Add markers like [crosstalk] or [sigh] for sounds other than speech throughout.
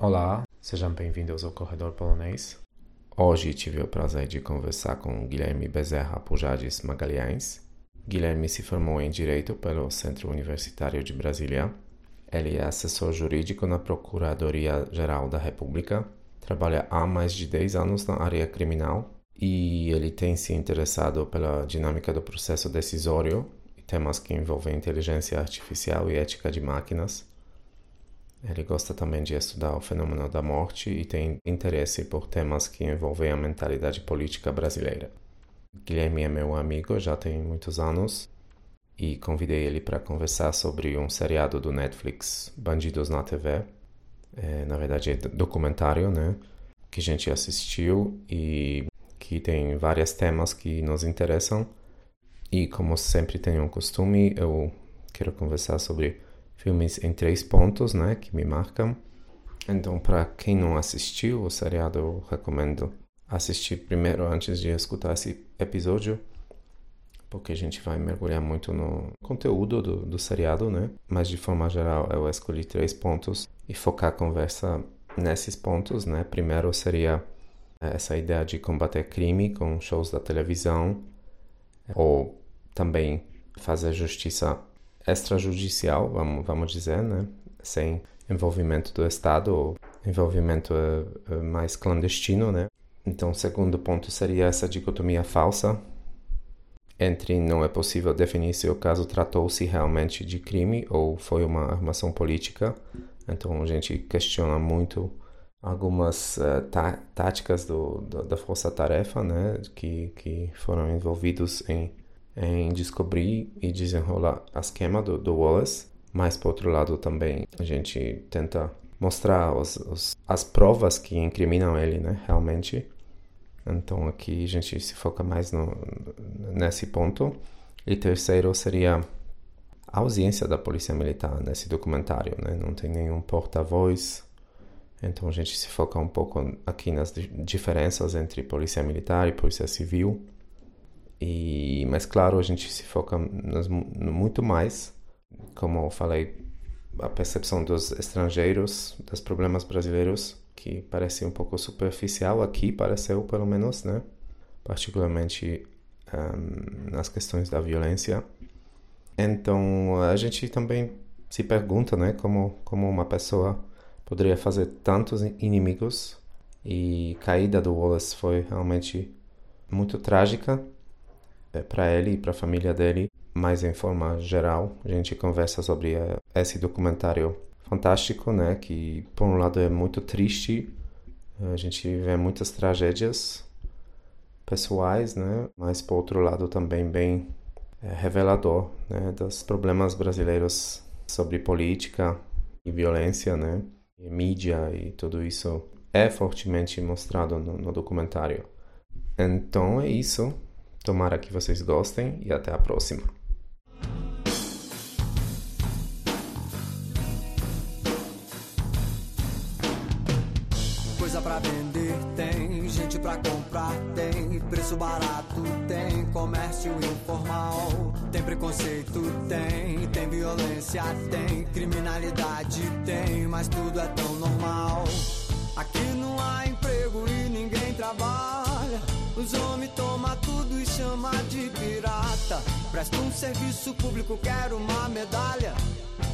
Olá, sejam bem-vindos ao Corredor Polonês. Hoje tive o prazer de conversar com Guilherme Bezerra Pujades Magalhães. Guilherme se formou em Direito pelo Centro Universitário de Brasília. Ele é assessor jurídico na Procuradoria-Geral da República, trabalha há mais de 10 anos na área criminal e ele tem se interessado pela dinâmica do processo decisório e temas que envolvem inteligência artificial e ética de máquinas. Ele gosta também de estudar o fenômeno da morte e tem interesse por temas que envolvem a mentalidade política brasileira. Guilherme é meu amigo já tem muitos anos e convidei ele para conversar sobre um seriado do Netflix, Bandidos na TV. É, na verdade, é documentário, né? Que a gente assistiu e que tem vários temas que nos interessam. E como sempre tenho um costume, eu quero conversar sobre filmes em três pontos, né, que me marcam. Então, para quem não assistiu o seriado, eu recomendo assistir primeiro antes de escutar esse episódio, porque a gente vai mergulhar muito no conteúdo do, do seriado, né? Mas de forma geral, eu escolhi três pontos e focar a conversa nesses pontos, né? Primeiro seria essa ideia de combater crime com shows da televisão, ou também fazer justiça extrajudicial, vamos, vamos dizer, né? sem envolvimento do Estado ou envolvimento uh, mais clandestino. Né? Então, o segundo ponto seria essa dicotomia falsa entre não é possível definir se o caso tratou-se realmente de crime ou foi uma armação política. Então, a gente questiona muito algumas uh, tá, táticas do, do, da força-tarefa, né, que, que foram envolvidos em, em descobrir e desenrolar a esquema do, do Wallace, mas por outro lado também a gente tenta mostrar os, os, as provas que incriminam ele, né, realmente. Então aqui a gente se foca mais no, nesse ponto. E terceiro seria a ausência da polícia militar nesse documentário, né? Não tem nenhum porta-voz então a gente se foca um pouco aqui nas diferenças entre polícia militar e polícia civil. E, mas claro, a gente se foca nas, muito mais, como eu falei, a percepção dos estrangeiros, dos problemas brasileiros, que parece um pouco superficial aqui, pareceu pelo menos, né? Particularmente um, nas questões da violência. Então a gente também se pergunta, né, como como uma pessoa poderia fazer tantos inimigos e a caída do Wallace foi realmente muito trágica é, para ele e para a família dele, mas em forma geral a gente conversa sobre é, esse documentário fantástico, né? Que por um lado é muito triste, a gente vê muitas tragédias pessoais, né? Mas por outro lado também bem é, revelador, né? Dos problemas brasileiros sobre política e violência, né? mídia e tudo isso é fortemente mostrado no, no documentário. Então é isso. Tomara que vocês gostem e até a próxima. Coisa pra vender tem, gente pra comprar tem, preço barato tem, comércio informal, tem preconceito tem, tem violência tem, criminalidade tem, mas tudo é tão normal. Aqui não há emprego e ninguém trabalha. Os homens tomam tudo e chama de pirata. Presta um serviço público, quero uma medalha.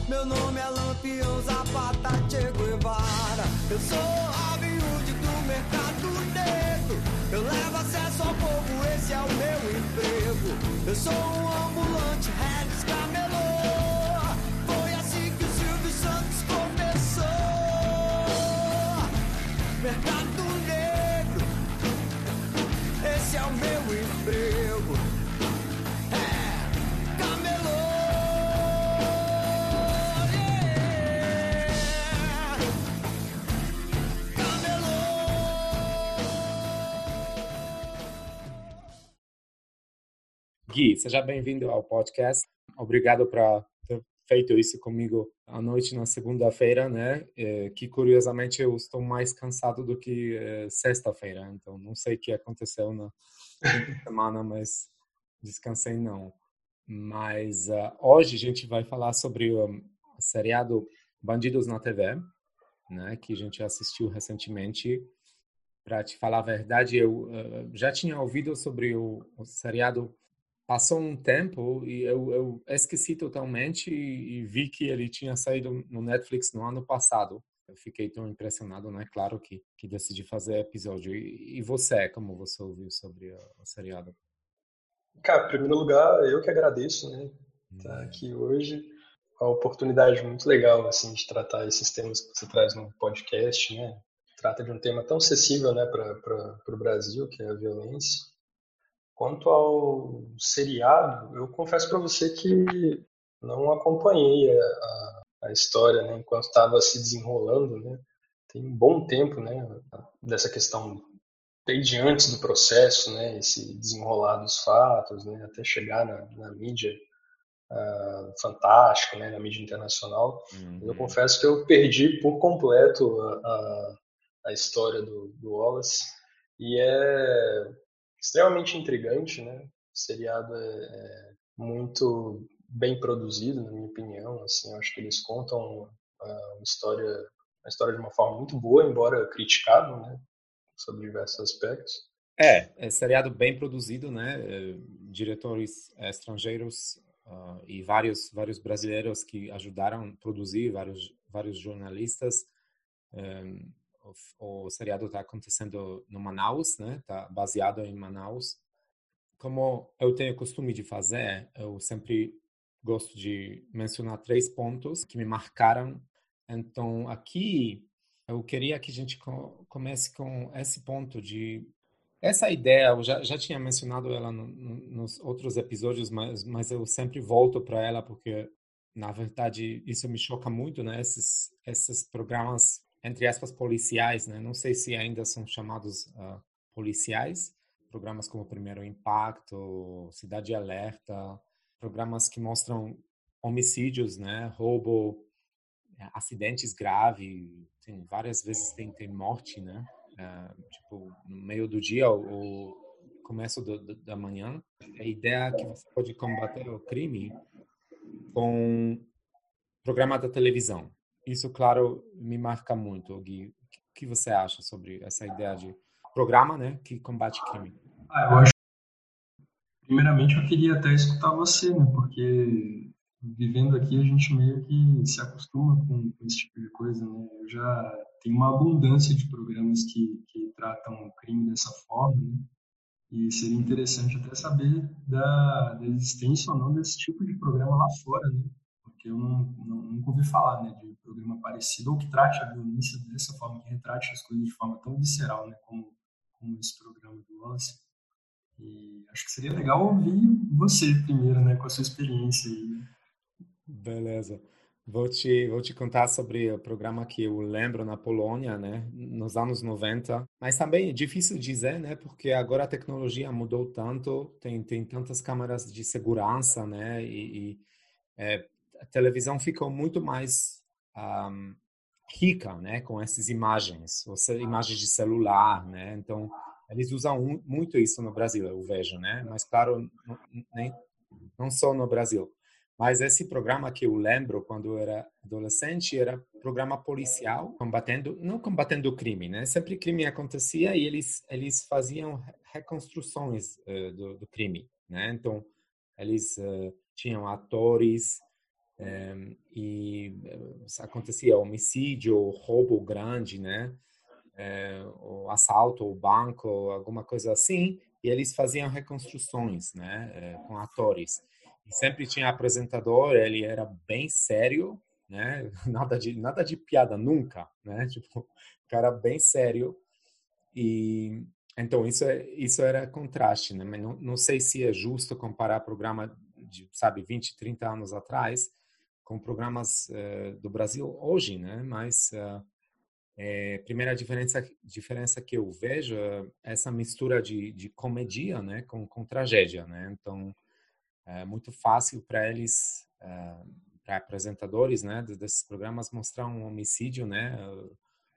Meu nome é Lampião Zapata Che Guevara. Eu sou Robin do mercado negro. Eu levo acesso ao povo, esse é o meu emprego. Eu sou um ambulante, Regis Camelô. Foi assim que o Silvio Santos começou. Mercado Gui, seja bem-vindo ao podcast. Obrigado por ter feito isso comigo à noite na segunda-feira, né? É, que curiosamente eu estou mais cansado do que é, sexta-feira, então não sei o que aconteceu na [laughs] semana, mas descansei não. Mas uh, hoje a gente vai falar sobre o seriado Bandidos na TV. né, que a gente assistiu recentemente. Para te falar a verdade, eu uh, já tinha ouvido sobre o, o seriado. Passou um tempo e eu, eu esqueci totalmente e, e vi que ele tinha saído no Netflix no ano passado. Eu fiquei tão impressionado, né? Claro que, que decidi fazer episódio. E, e você, como você ouviu sobre o, seriado? Cara, em primeiro lugar, eu que agradeço, né? Estar tá hum. aqui hoje. Uma oportunidade muito legal, assim, de tratar esses temas que você traz no podcast, né? Trata de um tema tão acessível, né, para o Brasil, que é a violência. Quanto ao seriado, eu confesso para você que não acompanhei a, a história, né, enquanto estava se desenrolando, né? Tem um bom tempo, né, dessa questão desde antes do processo, né, esse desenrolar dos fatos, né, até chegar na, na mídia uh, fantástica, né, na mídia internacional. Uhum. Eu confesso que eu perdi por completo a, a, a história do, do, Wallace e é extremamente intrigante, né? O seriado é, é muito bem produzido, na minha opinião. Assim, acho que eles contam a história, a história de uma forma muito boa, embora criticado, né, sobre diversos aspectos. É, é seriado bem produzido, né? É, diretores estrangeiros uh, e vários vários brasileiros que ajudaram a produzir, vários vários jornalistas. Um, o, seriado está acontecendo no Manaus, né? Está baseado em Manaus. Como eu tenho costume de fazer, eu sempre gosto de mencionar três pontos que me marcaram. Então, aqui eu queria que a gente comece com esse ponto de essa ideia. Eu já, já tinha mencionado ela no, no, nos outros episódios, mas, mas eu sempre volto para ela porque, na verdade, isso me choca muito, né? Esses, esses programas entre aspas policiais, né? Não sei se ainda são chamados uh, policiais, programas como Primeiro Impacto, Cidade Alerta, programas que mostram homicídios, né, roubo, é, acidentes graves, tem várias vezes tem, tem morte, né, uh, tipo no meio do dia ou começo do, do, da manhã. A ideia é que você pode combater o crime com programa da televisão. Isso, claro, me marca muito, Gui. O que você acha sobre essa ideia de programa, né, que combate crime? Ah, eu acho Primeiramente, eu queria até escutar você, né? Porque vivendo aqui a gente meio que se acostuma com, com esse tipo de coisa, né? Eu já tenho uma abundância de programas que, que tratam o crime dessa forma, né? E seria interessante até saber da, da existência ou não desse tipo de programa lá fora, né? Porque eu não, não, nunca ouvi falar né, de um programa parecido ou que trate a violência dessa forma, que retrate as coisas de forma tão visceral, né? Como, como esse programa do Lance. E acho que seria legal ouvir você primeiro, né, com a sua experiência aí. Beleza. Vou te, vou te contar sobre o programa que eu lembro na Polônia, né, nos anos 90. Mas também é difícil dizer, né, porque agora a tecnologia mudou tanto, tem, tem tantas câmeras de segurança, né, e, e é, a televisão ficou muito mais um, rica, né, com essas imagens, imagens de celular, né, então eles usam muito isso no Brasil, eu vejo, né? Mas claro, não, nem não só no Brasil. Mas esse programa que eu lembro quando eu era adolescente era programa policial combatendo, não combatendo o crime, né? Sempre crime acontecia e eles eles faziam reconstruções uh, do, do, crime, né? Então eles uh, tinham atores um, eh, e acontecia homicídio, roubo grande, né? é, o assalto o banco, alguma coisa assim, e eles faziam reconstruções, né, é, com atores. E sempre tinha apresentador, ele era bem sério, né, [laughs] nada de nada de piada nunca, né, [laughs] tipo, cara bem sério. E então isso é, isso era contraste, né, mas não, não sei se é justo comparar programa de, sabe, 20, 30 anos atrás com programas uh, do Brasil hoje, né, mas uh, é, primeira diferença, diferença que eu vejo é essa mistura de, de comédia né, com, com tragédia. Né? Então, é muito fácil para eles, é, para apresentadores né, desses programas, mostrar um homicídio, né?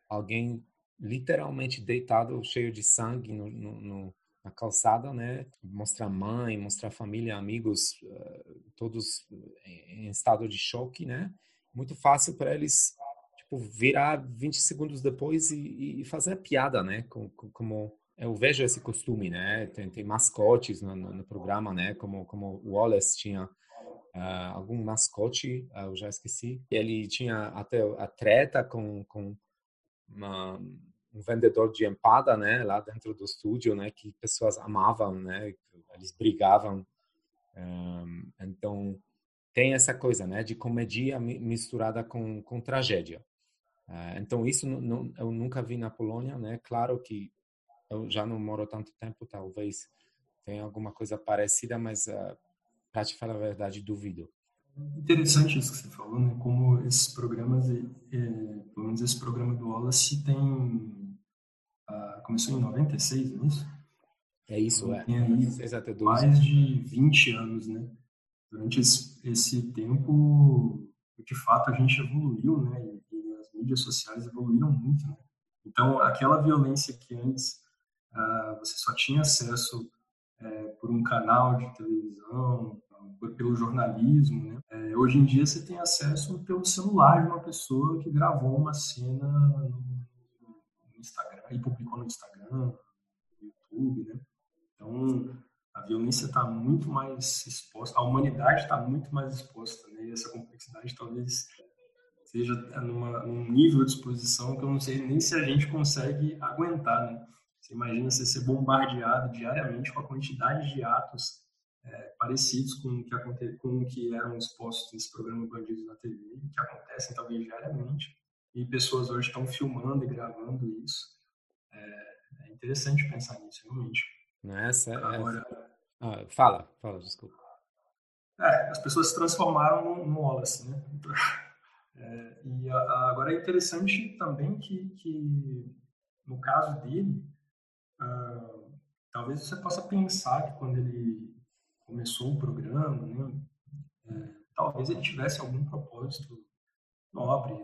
alguém literalmente deitado, cheio de sangue no, no, no, na calçada, né? mostrar mãe, mostrar família, amigos, uh, todos em estado de choque. Né? Muito fácil para eles tipo, virar 20 segundos depois e, e fazer piada, né? Com, com, como eu vejo esse costume, né? Tem, tem mascotes no, no, no, programa, né? Como como Wallace tinha uh, algum mascote, uh, eu já esqueci. Ele tinha até a treta com com uma, um vendedor de empada, né? Lá dentro do estúdio, né? Que pessoas amavam, né? Eles brigavam. Um, então tem essa coisa, né? De comédia misturada com com tragédia. Uh, então isso eu nunca vi na Polônia, né? Claro que eu já não moro tanto tempo, talvez tenha alguma coisa parecida, mas uh, para te falar a verdade, duvido. Interessante isso que você falou, né? Como esses programas, é, pelo menos esse programa do Wallace tem uh, começou em 96, não é isso? É isso, então, é. Tem aí mais de 20 anos, né? Durante esse, esse tempo, de fato, a gente evoluiu, né? E, e as mídias sociais evoluíram muito, né? Então, aquela violência que antes ah, você só tinha acesso é, por um canal de televisão, por, pelo jornalismo. Né? É, hoje em dia você tem acesso pelo celular de uma pessoa que gravou uma cena no Instagram e publicou no Instagram, no YouTube. Né? Então a violência está muito mais exposta, a humanidade está muito mais exposta, né? e essa complexidade talvez seja numa, num nível de exposição que eu não sei nem se a gente consegue aguentar. Né? Você imagina você ser bombardeado diariamente com a quantidade de atos é, parecidos com o, que aconte, com o que eram expostos nesse programa Bandidos na TV, que acontecem talvez diariamente, e pessoas hoje estão filmando e gravando isso. É, é interessante pensar nisso, realmente. Não é essa? É Agora, ah, fala, fala, desculpa. É, as pessoas se transformaram no Wallace, né? [laughs] É, e a, agora é interessante também que, que, no caso dele, Uh, talvez você possa pensar que quando ele começou o programa, né, é, talvez ele tivesse algum propósito nobre,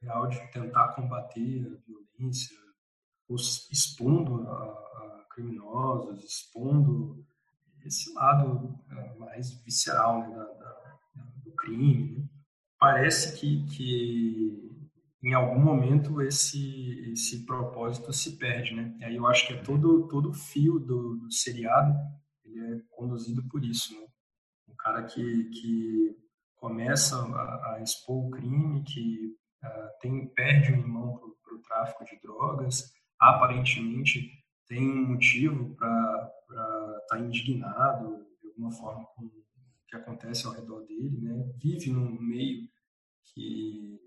real de tentar combater a violência, expondo a, a criminosos, expondo esse lado é, mais visceral né, da, da, do crime. Né? Parece que, que em algum momento esse esse propósito se perde, né? E aí eu acho que é todo todo o fio do, do seriado ele é conduzido por isso, né? Um cara que que começa a, a expor o crime, que tem perde um irmão para o tráfico de drogas, aparentemente tem um motivo para estar tá indignado de alguma forma com o que acontece ao redor dele, né? Vive num meio que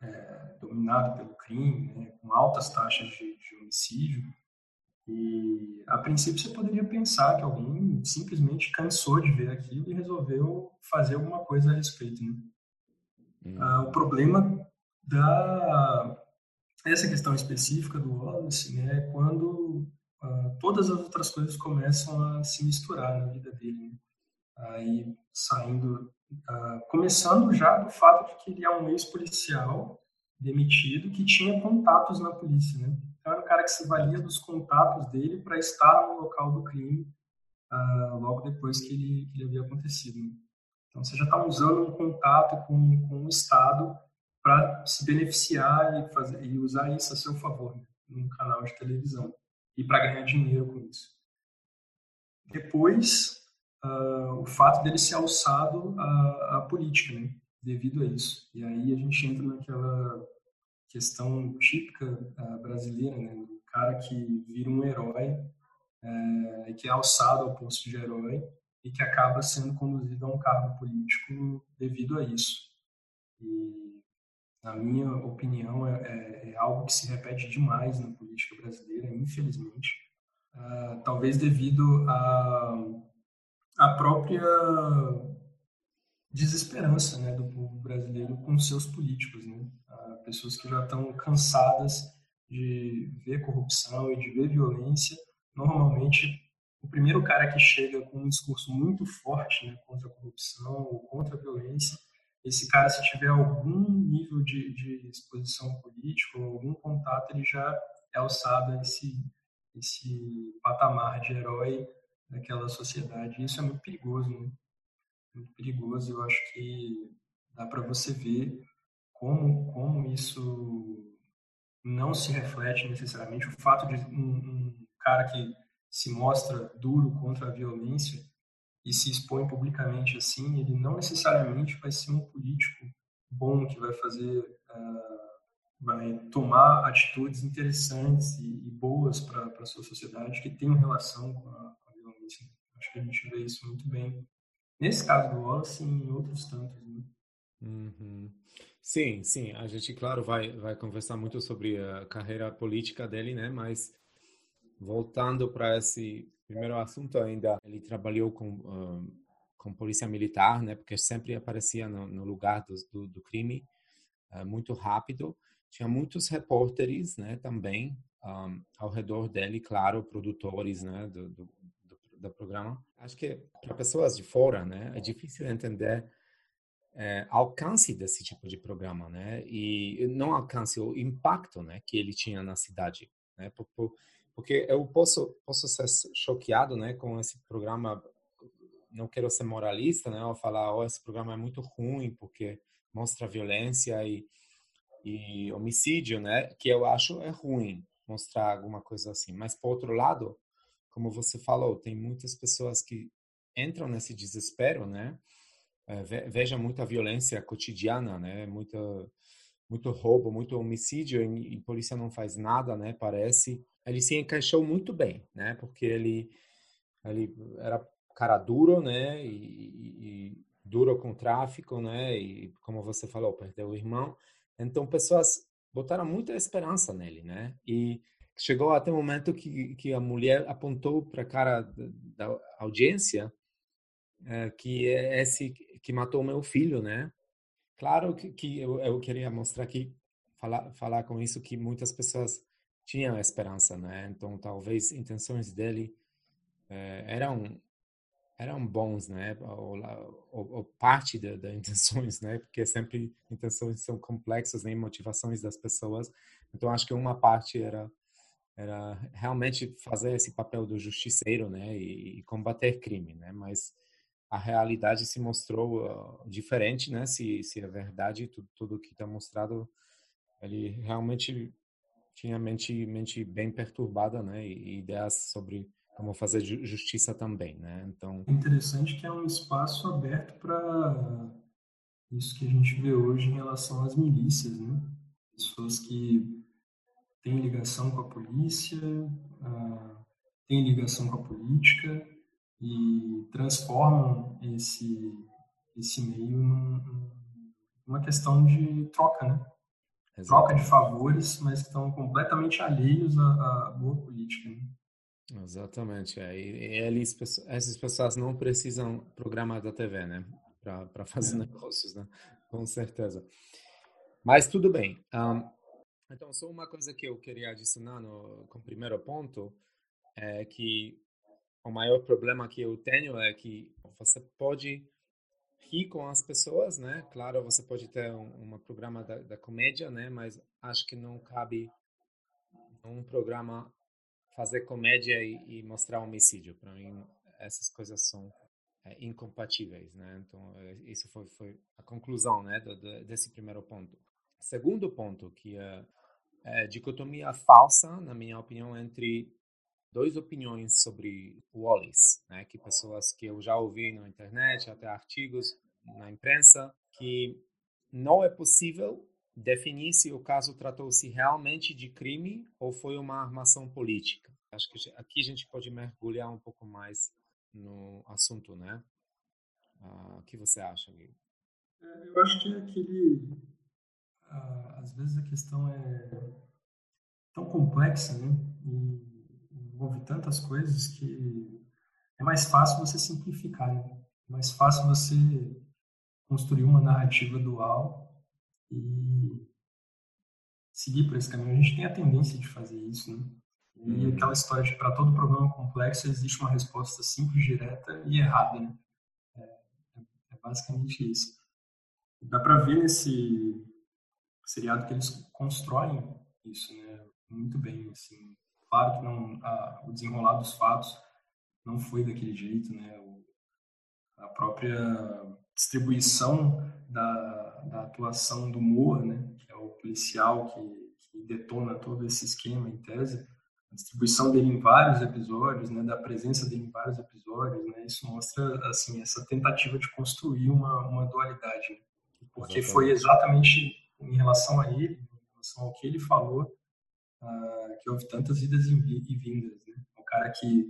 é, dominado pelo crime, né, com altas taxas de, de, homicídio. E, a princípio, você poderia pensar que alguém simplesmente cansou de ver aquilo e resolveu fazer alguma coisa a respeito. Né? Hum. Ah, o problema da essa questão específica do Wallace né, é quando ah, todas as outras coisas começam a se misturar na vida dele. Né? Aí, saindo Uh, começando já do fato de que ele é um ex-policial demitido que tinha contatos na polícia, né? Então era um cara que se valia dos contatos dele para estar no local do crime logo depois que ele, que ele havia acontecido. Né? Então você já está usando um contato com, com o Estado para se beneficiar e, fazer, e usar isso a seu favor né? num canal de televisão e para ganhar dinheiro com isso. Depois uh, o fato dele ser alçado à, à política, né? devido a isso. E aí a gente entra naquela questão típica uh, brasileira, né? cara que vira um herói, uh, que é alçado ao posto de herói e que acaba sendo conduzido a um cargo político devido a isso. E, na minha opinião, é, é, é algo que se repete demais na política brasileira, infelizmente. Uh, talvez devido a a própria desesperança né, do povo brasileiro com seus políticos. Né? pessoas que já estão cansadas de ver corrupção e de ver violência. Normalmente, o primeiro cara que chega com um discurso muito forte né, contra a corrupção ou contra a violência, esse cara, se tiver algum nível de, de exposição política ou algum contato, ele já é alçado a esse, esse patamar de herói daquela sociedade. Isso é muito perigoso, né? Muito perigoso. Eu acho que dá para você ver como, como isso não se reflete necessariamente. O fato de um, um cara que se mostra duro contra a violência e se expõe publicamente assim, ele não necessariamente vai ser um político bom que vai fazer, uh, vai tomar atitudes interessantes e, e boas para a sua sociedade que tenham relação com a, a, violência. Acho que a gente vê isso muito bem nesse caso do Wallace e em outros tantos. Né? Uhum. Sim, sim. A gente, claro, vai, vai conversar muito sobre a carreira política dele, né? Mas voltando para esse primeiro assunto ainda, ele trabalhou com, com polícia militar, né? Porque sempre aparecia no, no lugar do, do, do crime uh, muito rápido. Tinha muitos repórteres, né? Também um, ao redor dele, claro, produtores, né? Do, do, do programa. Acho que para pessoas de fora, né? É difícil entender é, alcance desse tipo de programa, né? E não alcance o impacto, né, que ele tinha na cidade, né? Por, por, porque eu posso posso ser choqueado, né, com esse programa. Não quero ser moralista, né? Ou falar, oh, esse programa é muito ruim porque mostra violência e, e homicídio, né? Que eu acho é ruim mostrar alguma coisa assim. Mas por outro lado, como você falou, tem muitas pessoas que entram nesse desespero, né? É, veja muita violência cotidiana, né? Muita, muito roubo, muito homicídio e, e a polícia não faz nada, né? Parece. Ele se encaixou muito bem, né? Porque ele, ele era cara duro, né? E, e duro com tráfico, né? E como você falou, perdeu o irmão. Então pessoas botaram muita esperança nele, né? E chegou até o momento que, que a mulher apontou para a cara da, da audiência é, que é esse que matou meu filho, né? Claro que, que eu, eu, queria mostrar aqui, falar, falar com isso que muitas pessoas tinham esperança, né? Então, talvez intenções dele é, eram eram bons, né? Ou, ou, ou parte das da [laughs] intenções, né? Porque sempre intenções são complexas, né? Motivações das pessoas. Então, acho que uma parte era era realmente fazer esse papel do justiceiro, né? E, e combater crime, né? Mas a realidade se mostrou uh, diferente, né? Se, se é verdade tudo, tudo que está mostrado, ele realmente tinha mente mente bem perturbada, né? E, ideias sobre como fazer justiça também, né? Então interessante que é um espaço aberto para isso que a gente vê hoje em relação às milícias, né? Pessoas que têm ligação com a polícia, uh, têm ligação com a política e transformam esse, esse meio num, numa questão de troca, né? Exatamente. Troca de favores, mas que estão completamente alheios à, à boa política. Né? Exatamente. É. E eles, essas pessoas não precisam programar da TV, né? Para fazer é. [laughs] negócios, né? Com certeza. Mas tudo bem. Um, então, só uma coisa que eu queria adicionar no, com o primeiro ponto é que o maior problema que eu tenho é que você pode rir com as pessoas, né? Claro, você pode ter um, programa da, da, comédia, né? Mas acho que não cabe um programa fazer comédia e, e mostrar homicídio. Para mim, essas coisas são é, incompatíveis, né? Então, é, isso foi, foi a conclusão, né? Do, do, desse primeiro ponto. Segundo ponto, que é, é dicotomia falsa, na minha opinião, entre duas opiniões sobre Wallace, né, que pessoas que eu já ouvi na internet, até artigos na imprensa, que não é possível definir se o caso tratou-se realmente de crime ou foi uma armação política. Acho que aqui a gente pode mergulhar um pouco mais no assunto, né? Uh, o que você acha, Gui? É, eu acho que é aquele... Uh, às vezes a questão é tão complexa, né? E envolve tantas coisas que é mais fácil você simplificar, né? É mais fácil você construir uma narrativa dual e seguir por esse caminho. A gente tem a tendência de fazer isso, né? E uhum. aquela história de para todo problema complexo existe uma resposta simples, direta e errada, né? É, é basicamente isso. Dá para ver nesse seriado que eles constroem isso, né? Muito bem, assim. Claro que não, a, o desenrolar dos fatos não foi daquele jeito, né? A própria distribuição da, da atuação do Moore, né, que é o policial que, que detona todo esse esquema em tese, a distribuição dele em vários episódios, né, da presença dele em vários episódios, né, isso mostra assim essa tentativa de construir uma, uma dualidade, né, porque exatamente. foi exatamente em relação a ele, em relação ao que ele falou, uh, que houve tantas idas e vindas, né, o cara que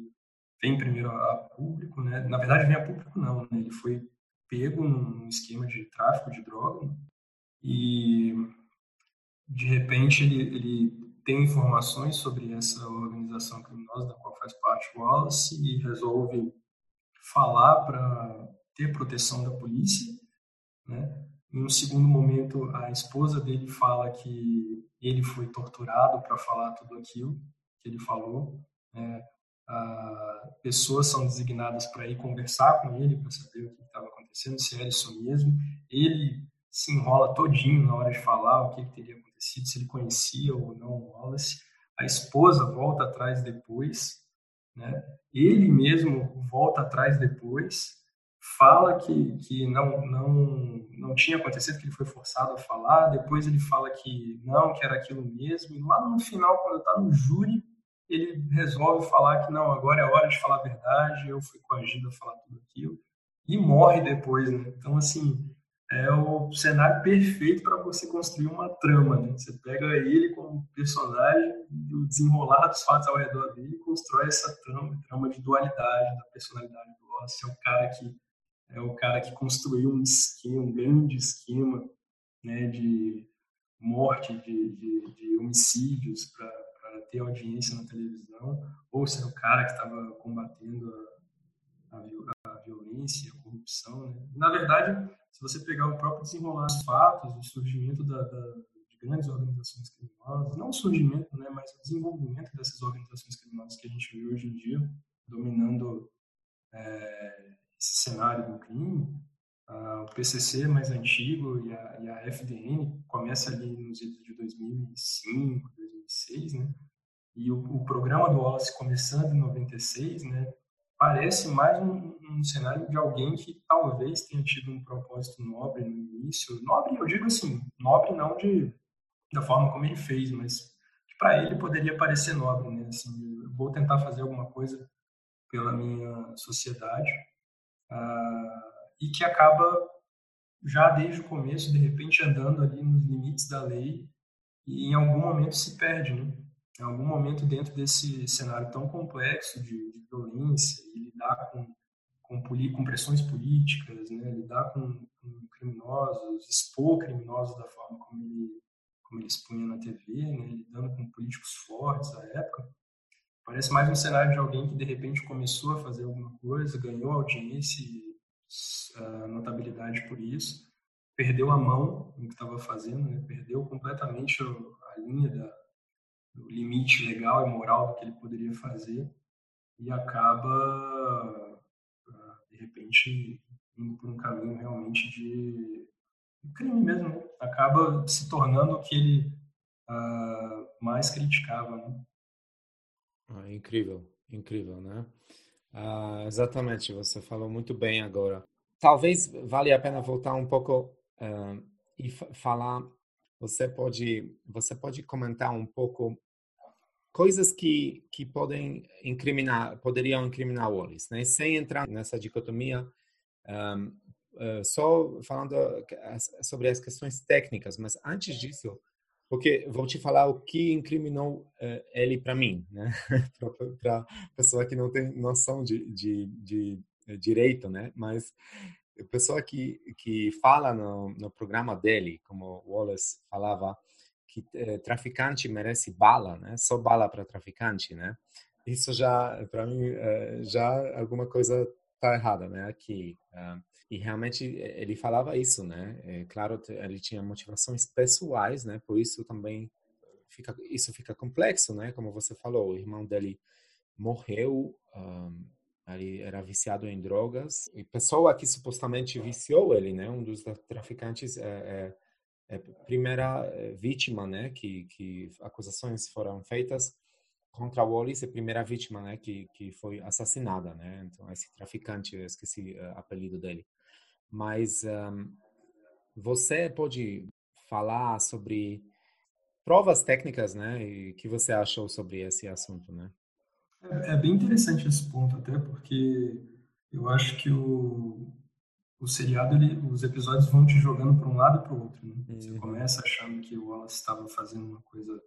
vem primeiro a público, né, na verdade vem a público não, né, ele foi pego num esquema de tráfico de droga né, e de repente ele, ele tem informações sobre essa organização criminosa da qual faz parte Wallace e resolve falar para ter proteção da polícia, né? Em um segundo momento, a esposa dele fala que ele foi torturado para falar tudo aquilo que ele falou. Né? pessoas são designadas para ir conversar com ele para saber o que estava acontecendo, se era isso mesmo. Ele se enrola todinho na hora de falar o que, que teria acontecido, se ele conhecia ou não o Wallace. A esposa volta atrás depois, né? ele mesmo volta atrás depois, fala que, que não, não, não tinha acontecido, que ele foi forçado a falar, depois ele fala que não, que era aquilo mesmo, e lá no final, quando está no júri, ele resolve falar que não, agora é hora de falar a verdade, eu fui coagido a falar tudo aquilo, e morre depois, né? Então, assim, é o cenário perfeito para você construir uma trama. Né? Você pega ele como personagem o desenrolar dos fatos ao redor dele e constrói essa trama, trama de dualidade da personalidade do Wallace. É o cara que é o cara que construiu um esquema, um grande esquema né, de morte, de, de, de homicídios para ter audiência na televisão, ou ser o cara que estava combatendo a, a, a violência, a corrupção. Né? Na verdade, se você pegar o próprio desenrolar dos fatos, o surgimento da, da, de grandes organizações criminosas, não o surgimento, né, mas o desenvolvimento dessas organizações criminosas que a gente vê hoje em dia, dominando é, esse cenário do crime, o PCC mais antigo e a, e a, FDN começa ali nos idos de 2005, 2006, né? E o, o programa do Wallace começando em 96, né? parece mais um, um, cenário de alguém que talvez tenha tido um propósito nobre no início. Nobre, eu digo assim, nobre não de da forma como ele fez, mas que para ele poderia parecer nobre, né? Assim, vou tentar fazer alguma coisa pela minha sociedade uh, e que acaba já desde o começo, de repente, andando ali nos limites da lei e em algum momento se perde, né? em algum momento dentro desse cenário tão complexo de, de violência e lidar com, com, com pressões políticas, né, lidar com, com, criminosos, expor criminosos da forma como ele, como ele expunha na TV, né, lidando com políticos fortes da época, parece mais um cenário de alguém que de repente começou a fazer alguma coisa, ganhou audiência e uh, notabilidade por isso, perdeu a mão no que estava fazendo, né, perdeu completamente a linha da do limite legal e moral que ele poderia fazer e acaba, ah, de repente, indo por um caminho realmente de crime mesmo, né? acaba se tornando o que ele uh, mais criticava. Né? Ah, incrível, incrível, né? Ah, exatamente, você falou muito bem agora. Talvez valha a pena voltar um pouco uh, e falar você pode, você pode comentar um pouco coisas que, que podem incriminar, poderiam incriminar Wallace, né? Sem entrar nessa dicotomia, um, uh, eh, só falando sobre as questões técnicas, mas antes disso, porque vou te falar o que incriminou uh, ele para mim, né? [laughs] para pessoa que não tem noção de, de, de, de direito, né? Mas a pessoa que, que fala no, no programa dele, como Wallace falava, que é, traficante merece bala, né? Só bala para traficante, né? Isso já, para mim, já alguma coisa tá errada, né? Aqui. E realmente ele falava isso, né? É, claro, ele tinha motivações pessoais, né? Por isso também fica, isso fica complexo, né? Como você falou, o irmão dele morreu, um, ele era viciado em drogas. E pessoa que supostamente viciou ele, né? Um dos traficantes é, é, é primeira é, vítima, né? Que, que acusações foram feitas contra Wallace, a primeira vítima, né? Que, que foi assassinada, né? Então esse traficante, eu esqueci uh, o apelido dele. Mas um, você pode falar sobre provas técnicas, né? E que você achou sobre esse assunto, né? É, é bem interessante esse ponto, até porque eu acho que o, o seriado, ele, os episódios vão te jogando para um lado e para o outro. Né? Você uhum. começa achando que o Wallace estava fazendo uma coisa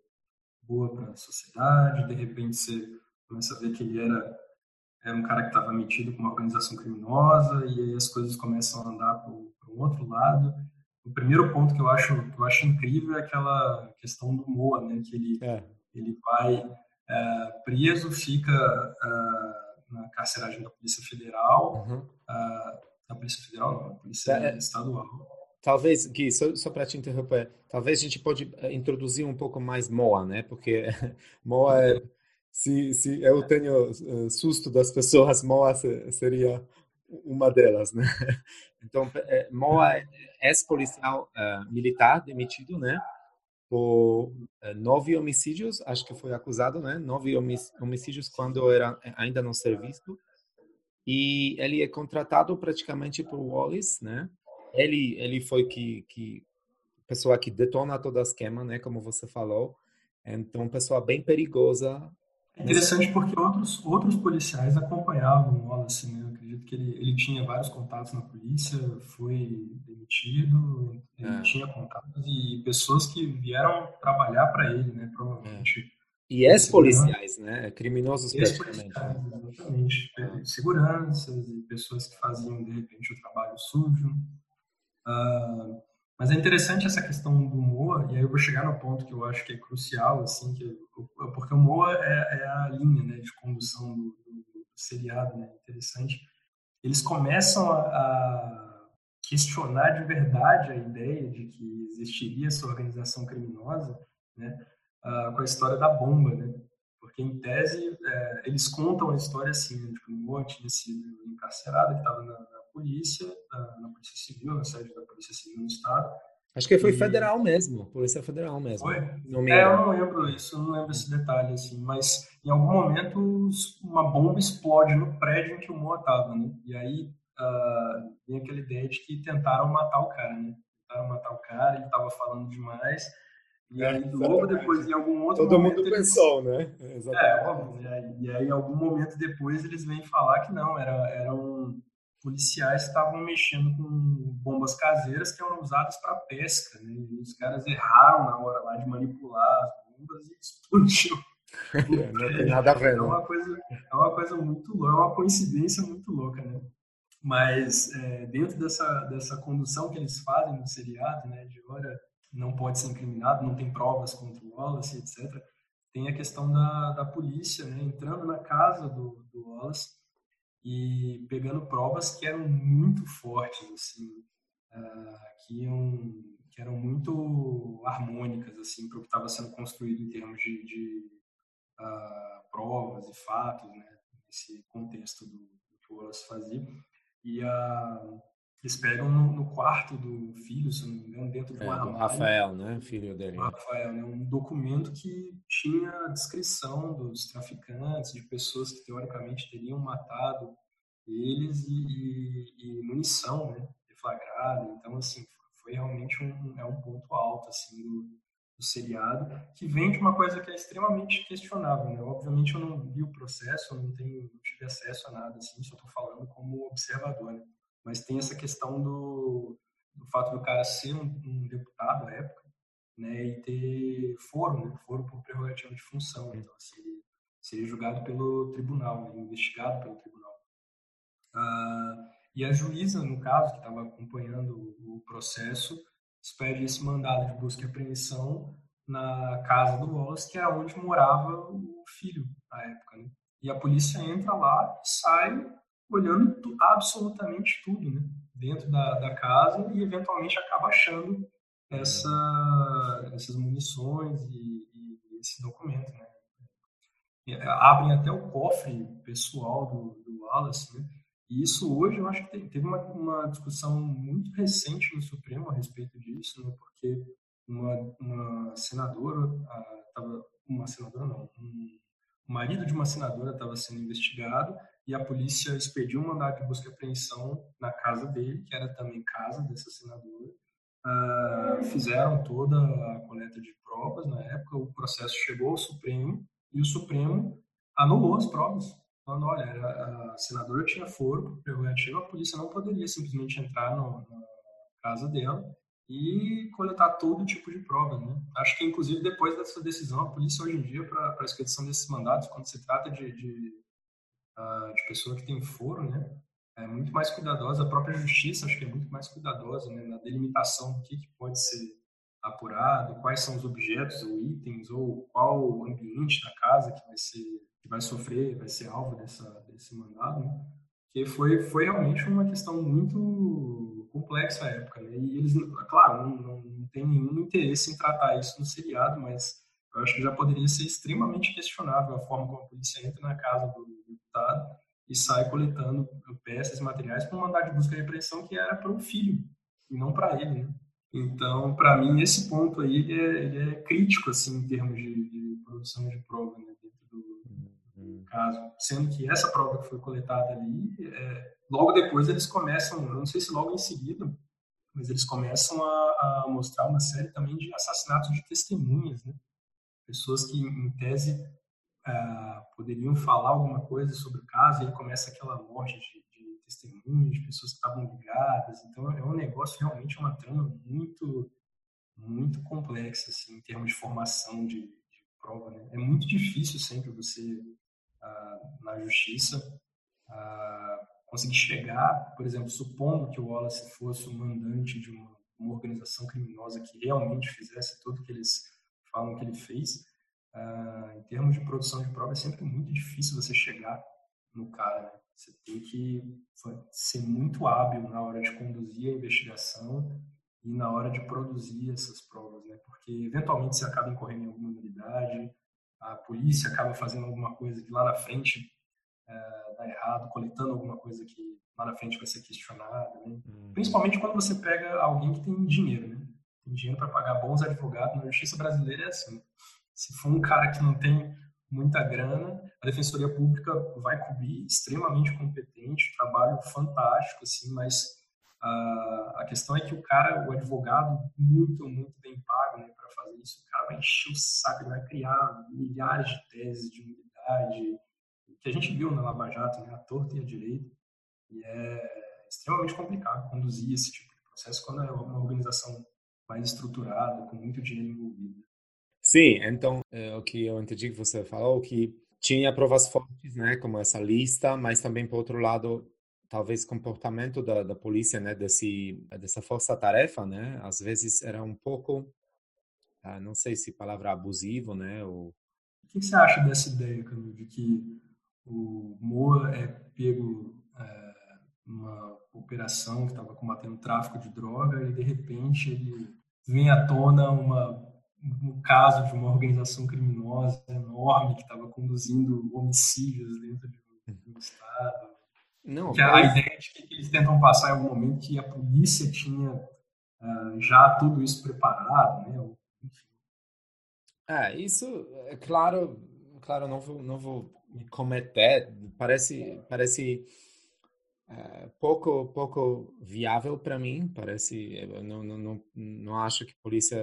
boa para a sociedade, de repente você começa a ver que ele era, era um cara que estava metido com uma organização criminosa, e aí as coisas começam a andar para um outro lado. O primeiro ponto que eu acho que eu acho incrível é aquela questão do Moa, né? Que ele é. ele vai é, preso, fica é, na carceragem da Polícia Federal, uhum. É, da Polícia Federal, não, da Polícia é, Estadual. Talvez, Gui, só, só para te interromper, talvez a gente pode introduzir um pouco mais Moa, né? Porque [laughs] Moa é, se, se eu tenho susto das pessoas, [laughs] Moa seria uma delas, né? [laughs] Então, é, Moa é ex-policial uh, militar demitido, né? Por nove homicídios, acho que foi acusado, né? Nove homicídios quando era ainda no serviço. E ele é contratado praticamente por Wallace, né? Ele ele foi que que pessoa que detona toda a esquema, né? Como você falou. Então, pessoa bem perigosa é interessante porque outros, outros policiais acompanhavam o Wallace, né? Eu acredito que ele, ele tinha vários contatos na polícia, foi demitido, ele é. tinha contatos e pessoas que vieram trabalhar para ele, né? Provavelmente. É. E ex-policiais, né? Criminosos praticamente. Exatamente. É. Seguranças e pessoas que faziam, de repente, o trabalho sujo. Uh, mas é interessante essa questão do Moa, e aí eu vou chegar no ponto que eu acho que é crucial, assim, que, porque o Moa é, é a linha né, de condução do, do, do seriado, né, interessante. Eles começam a, a, questionar de verdade a ideia de que existiria essa organização criminosa, né, uh, com a história da bomba, né, porque em tese é, eles contam a história assim, né, tipo, o Moa tinha sido encarcerado, ele estava na, polícia, na Polícia Civil, na sede da Polícia Civil no Estado. Acho que foi e... federal mesmo, Polícia Federal mesmo. Foi? Não é, eu não lembro isso, não lembro esse detalhe, assim, mas em algum momento uma bomba explode no prédio em que o Moa estava, né? E aí uh, vem aquela ideia de que tentaram matar o cara, né? Tentaram matar o cara, ele estava falando demais, e aí, é, logo depois, em algum outro Todo momento, mundo pensou, eles... né? Exatamente. É, óbvio. Né? E aí, em algum momento depois, eles vêm falar que não, era, era um, policiais estavam mexendo com bombas caseiras que eram usadas para pesca. Né? E os caras erraram na hora lá de manipular as bombas e [laughs] explodiu. Não tem nada a ver, É uma coisa, é uma coisa muito louca, é uma coincidência muito louca, né? Mas é, dentro dessa, dessa condução que eles fazem no seriado, né, de hora não pode ser incriminado, não tem provas contra o Wallace, etc. Tem a questão da, da polícia, né, entrando na casa do, do Wallace e pegando provas que eram muito fortes, assim, uh, que, iam, que eram muito harmônicas, assim, para o que estava sendo construído em termos de, de uh, provas e fatos, né, nesse contexto do, do que o Wallace fazia. E uh, eles pegam no, no, quarto do filho, se não me engano, dentro de um é, armário. Rafael, né? Filho dele. Rafael, né? Um documento que tinha a descrição dos traficantes, de pessoas que teoricamente teriam matado eles e, e, e munição, né? Deflagrada. Então, assim, foi realmente um, é um ponto alto, assim, do, do seriado, que vem de uma coisa que é extremamente questionável, né? Obviamente eu não vi o processo, eu não tenho, não tive acesso a nada, assim, só estou falando como observador, né? Mas tem essa questão do, do fato do cara ser um, um deputado à época, né, e ter foro, né, foro por prerrogativa de função, então seria, seria julgado pelo tribunal, né, investigado pelo tribunal. Ah, e a juíza, no caso, que estava acompanhando o processo, expede esse mandado de busca e apreensão na casa do Wallace, que era onde morava o filho na época. Né? E a polícia entra lá e sai olhando absolutamente tudo, né? Dentro da, da casa e eventualmente acaba achando essa, essas munições e, e esse documento, né? E é, abrem até o cofre pessoal do, do Wallace, né? E isso hoje eu acho que teve uma, uma discussão muito recente no Supremo a respeito disso, né? Porque uma, uma senadora, estava uma senadora não, um, o marido de uma senadora estava sendo investigado e a polícia expediu um mandado de busca e apreensão na casa dele, que era também casa dessa senadora, uh, fizeram toda a coleta de provas na época, o processo chegou ao Supremo e o Supremo anulou as provas, falando, olha, a senadora tinha foro prerrogativo, a polícia não poderia simplesmente entrar no, na casa dela e coletar todo tipo de prova. Né? Acho que, inclusive, depois dessa decisão, a polícia hoje em dia, para a expedição desses mandatos, quando se trata de, de, uh, de pessoa que tem foro, né, é muito mais cuidadosa. A própria justiça, acho que é muito mais cuidadosa né, na delimitação do que, que pode ser apurado, quais são os objetos ou itens, ou qual o ambiente da casa que vai ser que vai sofrer, vai ser alvo dessa, desse mandado, né? que foi, foi realmente uma questão muito complexa a época, né? E eles, claro, não, não, não tem nenhum interesse em tratar isso no seriado, mas eu acho que já poderia ser extremamente questionável a forma como a polícia entra na casa do deputado e sai coletando peças, materiais para um mandado de busca e repressão que era para o filho e não para ele, né? Então, para mim, esse ponto aí ele é, ele é, crítico assim em termos de, de produção de prova né, dentro do, do, caso, sendo que essa prova que foi coletada ali é, logo depois eles começam, não sei se logo em seguida, mas eles começam a, a mostrar uma série também de assassinatos de testemunhas, né? Pessoas que, em tese, uh, poderiam falar alguma coisa sobre o caso, e aí começa aquela morte de, de testemunhas, de pessoas que estavam ligadas. Então, é um negócio, realmente, uma trama muito, muito complexa, assim, em termos de formação de, de prova, né? É muito difícil sempre você, uh, na justiça, uh, conseguir chegar, por exemplo, supondo que o Wallace fosse o mandante de uma, uma organização criminosa que realmente fizesse tudo que eles falam que ele fez, uh, em termos de produção de prova é sempre muito difícil você chegar no cara. Né? Você tem que ser muito hábil na hora de conduzir a investigação e na hora de produzir essas provas, né? Porque eventualmente você acaba incorrendo em alguma novidade, a polícia acaba fazendo alguma coisa que lá na frente é, dar errado, coletando alguma coisa que lá na frente vai ser questionada. Né? Uhum. Principalmente quando você pega alguém que tem dinheiro, né? Tem dinheiro para pagar bons advogados. Na justiça brasileira é assim. Se for um cara que não tem muita grana, a defensoria pública vai cobrir, extremamente competente, trabalho fantástico, assim, mas a, a questão é que o cara, o advogado, muito, muito bem pago né, para fazer isso, o cara vai encher o saco, ele vai criar milhares de teses de unidade, que a gente viu na Lava Jato, né, a torta e a direita, e é extremamente complicado conduzir esse tipo de processo quando é uma organização mais estruturada, com muito dinheiro envolvido. Sim, então, é, o que eu entendi que você falou, que tinha provas fortes, né, como essa lista, mas também, por outro lado, talvez comportamento da, da polícia, né, desse, dessa força-tarefa, né, às vezes era um pouco, ah, não sei se palavra abusivo, né, ou... O que você acha dessa ideia, Camilo, de que o Moa é pego é, numa operação que estava combatendo tráfico de droga e de repente ele vem à tona uma, um caso de uma organização criminosa enorme que estava conduzindo homicídios dentro de um, de um estado. Não, que a, ideia de que eles tentam passar em algum momento que a polícia tinha uh, já tudo isso preparado, né? Enfim. É, isso, é claro, claro, não vou, não vou cometer parece parece uh, pouco pouco viável para mim parece eu não, não, não, não acho que a polícia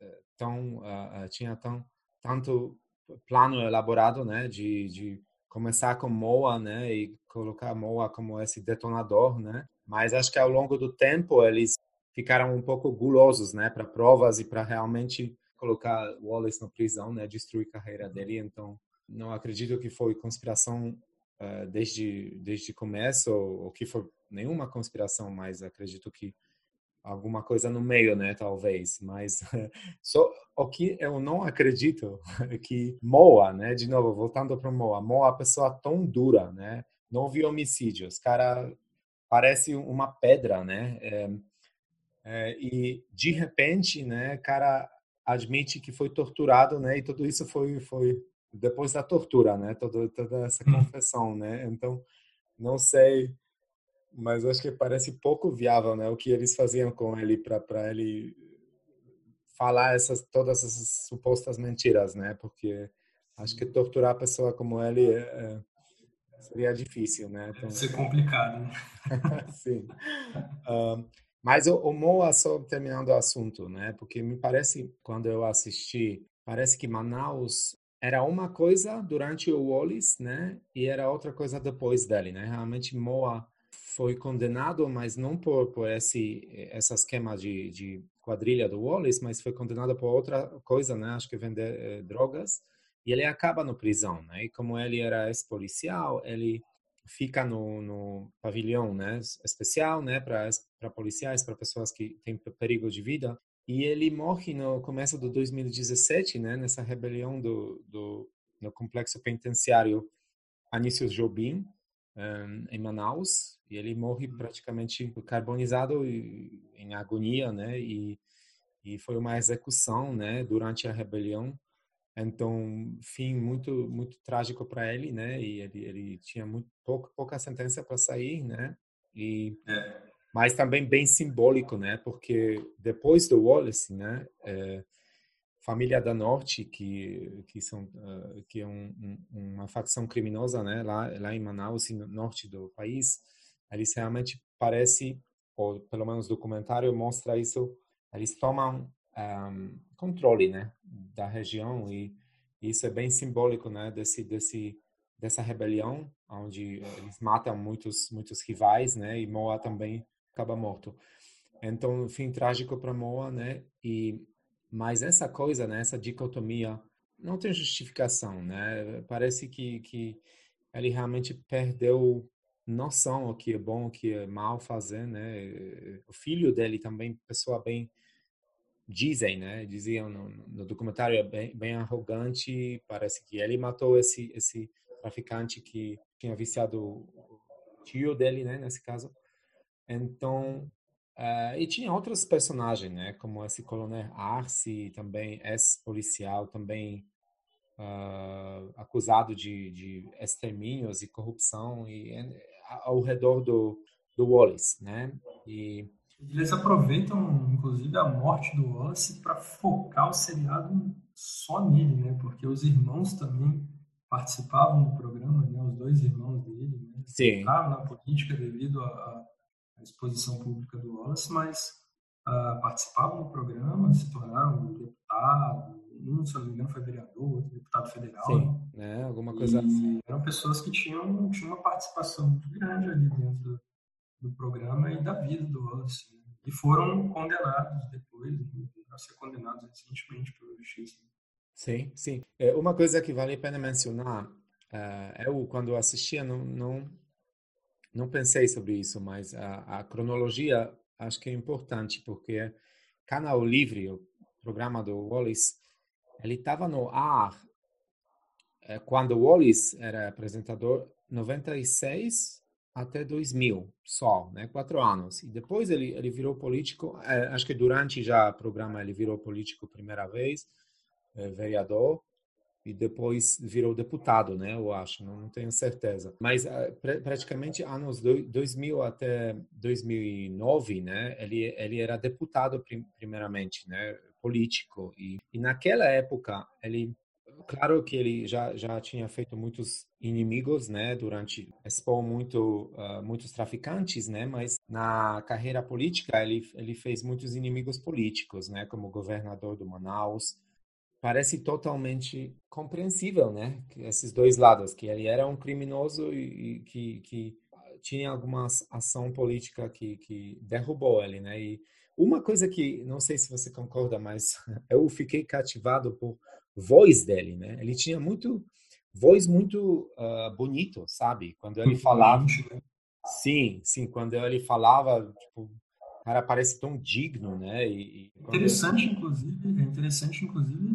eh, tão uh, tinha tão tanto plano elaborado né de, de começar com Moa né e colocar Moa como esse detonador né. Mas acho que ao longo do tempo eles ficaram um pouco gulosos né para provas e para realmente colocar Wallace na prisão né destruir a carreira dele. Então não acredito que foi conspiração uh, desde desde começo ou, ou, que foi nenhuma conspiração, mas acredito que alguma coisa no meio, né, talvez. Mas [laughs] só o que eu não acredito é que Moa, né, de novo voltando para Moa, Moa é uma pessoa tão dura, né, não viu homicídios, cara parece uma pedra, né, é, é, e de repente, né, cara admite que foi torturado, né, e tudo isso foi foi depois da tortura, né? Toda, toda essa hum. confessão, né? Então, não sei, mas acho que parece pouco viável, né? O que eles faziam com ele para ele falar essas todas essas supostas mentiras, né? Porque acho que torturar a pessoa como ele é, é, seria difícil, né? Então, Deve ser complicado, né? [laughs] Sim. Um, Mas o, o Moa, só terminando o assunto, né? Porque me parece, quando eu assisti, parece que Manaus era uma coisa durante o Wallace, né? E era outra coisa depois dele, né? Realmente Moa foi condenado, mas não por, por esse, essa esquema de, de quadrilha do Wallace, mas foi condenado por outra coisa, né? Acho que vender eh, drogas. E ele acaba no prisão, né? E como ele era ex-policial, ele fica no, no pavilhão, né? Especial, né? Para policiais, para pessoas que têm perigo de vida. E ele morre no começo do 2017, né? Nessa rebelião do, do no complexo penitenciário Anísio Jobim, um, em Manaus e ele morre uhum. praticamente carbonizado e, em agonia, né? E, e foi uma execução, né? Durante a rebelião. Então, fim muito muito trágico para ele, né? E ele, ele tinha muito pouco, pouca sentença para sair, né? E é. Mas também bem simbólico, né? Porque depois do Wallace, né? É, família da Norte que que são uh, que é um, um, uma facção criminosa né lá lá em Manaus no norte do país eles realmente parece ou pelo menos o documentário mostra isso eles tomam um, controle né da região e isso é bem simbólico né desse desse dessa rebelião onde eles matam muitos muitos rivais né e Moa também acaba morto então fim trágico para Moa né e mas essa coisa, né, essa dicotomia, não tem justificação, né? Parece que, que ele realmente perdeu noção o que é bom, o que é mal fazer, né? O filho dele também, pessoa bem dizem, né? Diziam no, no documentário é bem, bem, arrogante. Parece que ele matou esse esse traficante que tinha viciado o tio dele, né? Nesse caso. Então Uh, e tinha outros personagens, né? Como esse coronel Arce, também ex-policial, também uh, acusado de, de extermínios e corrupção e, ao redor do, do Wallace, né? E eles aproveitam, inclusive, a morte do Wallace para focar o seriado só nele, né? Porque os irmãos também participavam do programa, né? Os dois irmãos dele, né? Sim. Estavam na política devido a a exposição pública do Wallace, mas uh, participavam do programa, se tornaram deputado, um, se não me engano, foi vereador, outro deputado federal. Sim, né? Alguma coisa assim. Eram pessoas que tinham, tinham uma participação muito grande ali dentro do, do programa e da vida do Wallace. Né? E foram condenados depois, a ser condenados recentemente pela justiça. Sim, sim. É, uma coisa que vale a pena mencionar, uh, eu quando assistia não, não não pensei sobre isso, mas a, a, cronologia acho que é importante, porque Canal Livre, o programa do Wallace, ele estava no ar é, quando o Wallace era apresentador, 96 até 2000 só, né? Quatro anos. E depois ele, ele virou político, é, acho que durante já o programa ele virou político primeira vez, é, vereador, e depois virou deputado, né? Eu acho, não, tenho certeza. Mas uh, pr praticamente anos do, 2000 até 2009, né? Ele ele era deputado prim primeiramente, né? Político e, e naquela época ele claro que ele já já tinha feito muitos inimigos, né? Durante expor muito uh, muitos traficantes, né? Mas na carreira política ele ele fez muitos inimigos políticos, né? Como governador do Manaus parece totalmente compreensível, né? Esses dois lados, que ele era um criminoso e, e que, que tinha alguma ação política que, que derrubou ele, né? E uma coisa que, não sei se você concorda, mas [laughs] eu fiquei cativado por voz dele, né? Ele tinha muito voz muito uh, bonito, sabe? Quando ele falava, né? sim, sim, quando ele falava, tipo, cara parece tão digno, né? E, interessante, inclusive, é interessante, inclusive,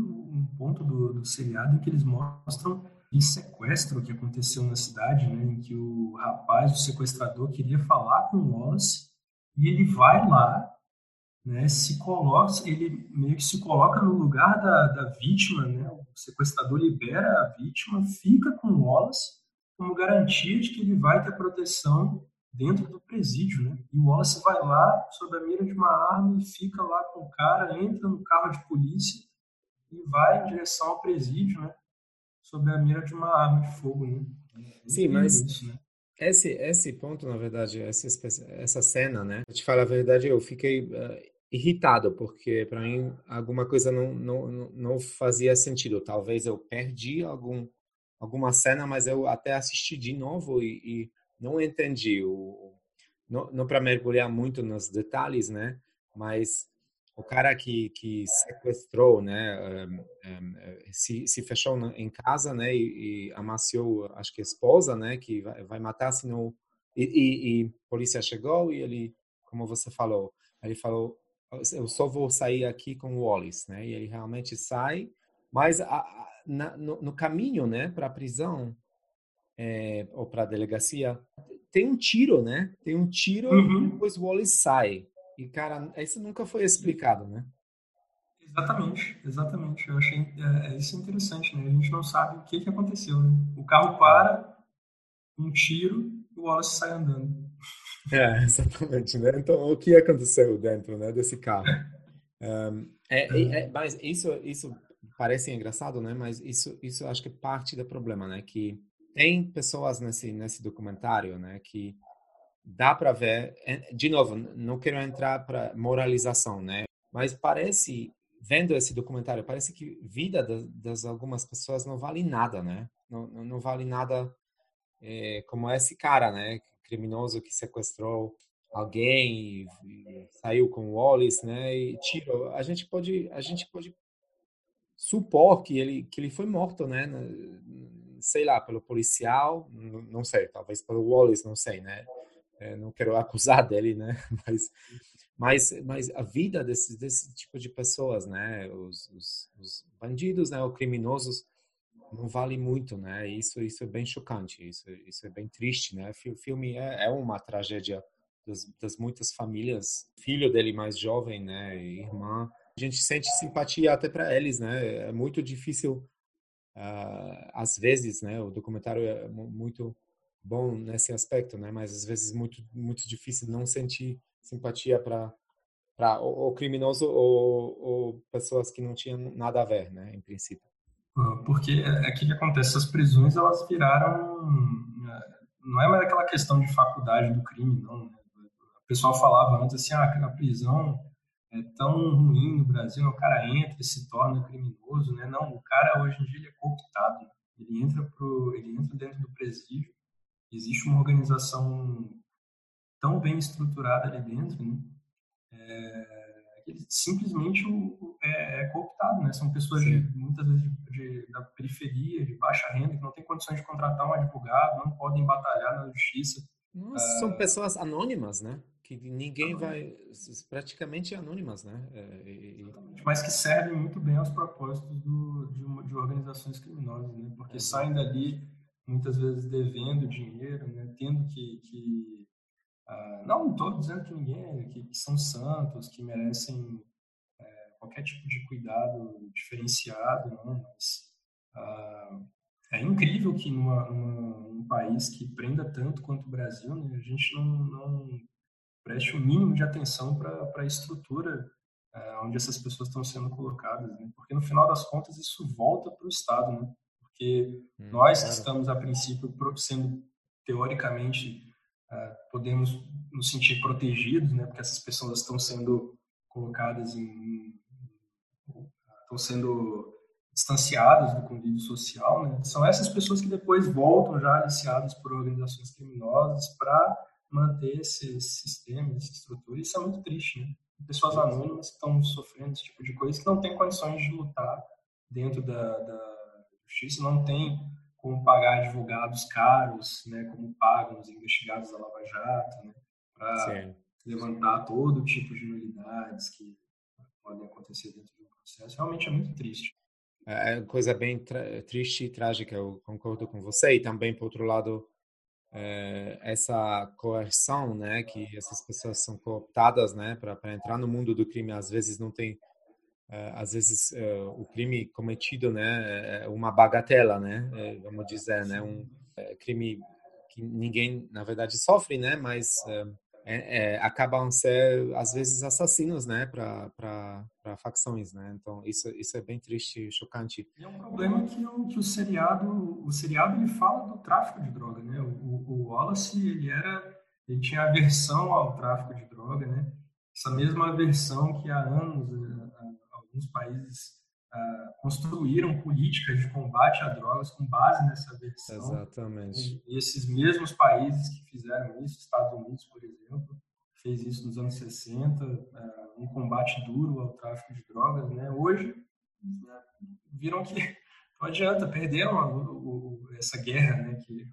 ponto do, do seriado em que eles mostram o sequestro que aconteceu na cidade, né? Em que o rapaz, o sequestrador, queria falar com o Wallace e ele vai lá, né? Se coloca, ele meio que se coloca no lugar da, da vítima, né? O sequestrador libera a vítima, fica com o Wallace como garantia de que ele vai ter proteção dentro do presídio, né? E o Wallace vai lá sob a mira de uma arma e fica lá com o cara, entra no carro de polícia e vai em direção ao presídio, né? Sob a mira de uma arma de fogo, né? Sim, mas isso, né? esse esse ponto, na verdade, essa essa cena, né? Eu te falo a verdade, eu fiquei uh, irritado porque para mim alguma coisa não, não não fazia sentido. Talvez eu perdi algum alguma cena, mas eu até assisti de novo e, e não entendi o não, não para mergulhar muito nos detalhes, né? Mas o cara que, que sequestrou, né, um, um, se, se fechou em casa, né, e, e, amaciou, acho que a esposa, né, que vai, vai matar se não... E, e, e, a polícia chegou e ele, como você falou, ele falou, eu só vou sair aqui com o Wallace, né, e ele realmente sai, mas a, a, na, no, no, caminho, né, para a prisão, é, ou para a delegacia, tem um tiro, né, tem um tiro uhum. e depois o Wallace sai. E, cara, isso nunca foi explicado, né? Exatamente, exatamente. Eu achei é, é isso interessante, né? A gente não sabe o que, que aconteceu, né? O carro para, um tiro, e o Wallace sai andando. É, [laughs] exatamente, né? Então, o que aconteceu dentro né, desse carro? Um, é, é, é, mas isso, isso parece engraçado, né? Mas isso, isso acho que é parte do problema, né? Que tem pessoas nesse, nesse documentário, né? Que dá para ver, de novo, não quero entrar para moralização, né? Mas parece, vendo esse documentário, parece que vida das, das algumas pessoas não vale nada, né? Não, não vale nada é, como esse cara, né? Criminoso que sequestrou alguém e, e saiu com o Wallace, né? E tirou. A gente pode, a gente pode supor que ele que ele foi morto, né? Sei lá, pelo policial, não sei, talvez pelo Wallace, não sei, né? É, não quero acusar dele, né? [laughs] Mas, mas, mas a vida desse, desse tipo de pessoas, né? Os, os, os bandidos, né? Os criminosos não vale muito, né? Isso, isso é bem chocante, isso, isso é bem triste, né? O filme é, é uma tragédia das, das, muitas famílias. Filho dele mais jovem, né? Irmã. A gente sente simpatia até para eles, né? É muito difícil, uh, às vezes, né? O documentário é muito bom nesse aspecto, né? Mas às vezes muito muito difícil não sentir simpatia para para o, criminoso ou, ou, pessoas que não tinham nada a ver, né? Em princípio. Porque é que que acontece? As prisões elas viraram não é mais aquela questão de faculdade do crime, não. Né? O pessoal falava antes assim, ah, a prisão é tão ruim no Brasil, o cara entra e se torna criminoso, né? Não, o cara hoje em dia ele é cooptado. Ele entra pro, ele entra dentro do presídio existe uma organização tão bem estruturada ali dentro, né? É, simplesmente é, é, cooptado, né? São pessoas de, muitas vezes de, de, da periferia, de baixa renda, que não têm condições de contratar um advogado, não podem batalhar na justiça. Nossa, é... São pessoas anônimas, né? Que ninguém vai, praticamente anônimas, né? É, e... Mas que servem muito bem aos propósitos do, de, de organizações criminosas, né? Porque saem dali muitas vezes devendo dinheiro, né? tendo que, que uh, não estou dizendo que ninguém que, que, são santos, que merecem é, qualquer tipo de cuidado diferenciado, não, mas uh, é incrível que numa, numa, um país que prenda tanto quanto o Brasil, né, a gente não, não preste o mínimo de atenção para a estrutura uh, onde essas pessoas estão sendo colocadas, né? porque no final das contas isso volta para o Estado, né? Porque hum, nós claro. estamos, a princípio, sendo teoricamente, uh, podemos nos sentir protegidos, né, porque essas pessoas estão sendo colocadas em. estão sendo distanciadas do convívio social, né? São essas pessoas que depois voltam já aliciadas por organizações criminosas para manter esse, esse sistema, essa estrutura. Isso é muito triste, né? Pessoas anônimas que estão sofrendo esse tipo de coisa que não têm condições de lutar dentro da, da justiça não tem como pagar advogados caros, né, como pagam os investigados da Lava Jato, né, para levantar todo tipo de nulidades que podem acontecer dentro do processo. Realmente é muito triste. É, é coisa bem triste e trágica, eu concordo com você. E também, por outro lado, é, essa coerção, né, que essas pessoas são cooptadas, né, para entrar no mundo do crime, às vezes não tem às vezes é, o crime cometido né é uma bagatela né vamos dizer né um crime que ninguém na verdade sofre né mas é, é, acabam ser às vezes assassinos né para para facções né. Então isso isso é bem triste chocante. É um problema que o, que o seriado o seriado ele fala do tráfico de droga né. O, o Wallace, ele era, ele tinha aversão ao tráfico de droga, né? Essa mesma aversão que há anos eh, alguns países uh, construíram políticas de combate a drogas com base nessa aversão. Exatamente. E esses mesmos países que fizeram isso, Estados Unidos, por exemplo, fez isso nos anos 60, uh, um combate duro ao tráfico de drogas, né? Hoje né, viram que [laughs] não adianta, perderam a, o, essa guerra, né? Que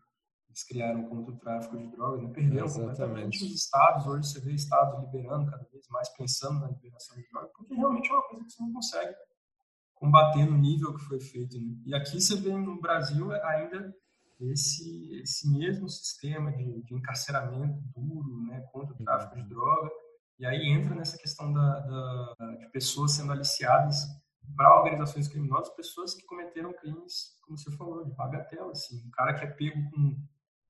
eles criaram contra o tráfico de drogas, né? perderam Exatamente. completamente os estados. Hoje você vê estados liberando cada vez mais, pensando na liberação de drogas, porque realmente é uma coisa que você não consegue combater no nível que foi feito. Né? E aqui você vê no Brasil ainda esse, esse mesmo sistema de, de encarceramento duro né, contra o tráfico de droga, e aí entra nessa questão da, da de pessoas sendo aliciadas para organizações criminosas, pessoas que cometeram crimes, como você falou, de bagatela, assim, um cara que é pego com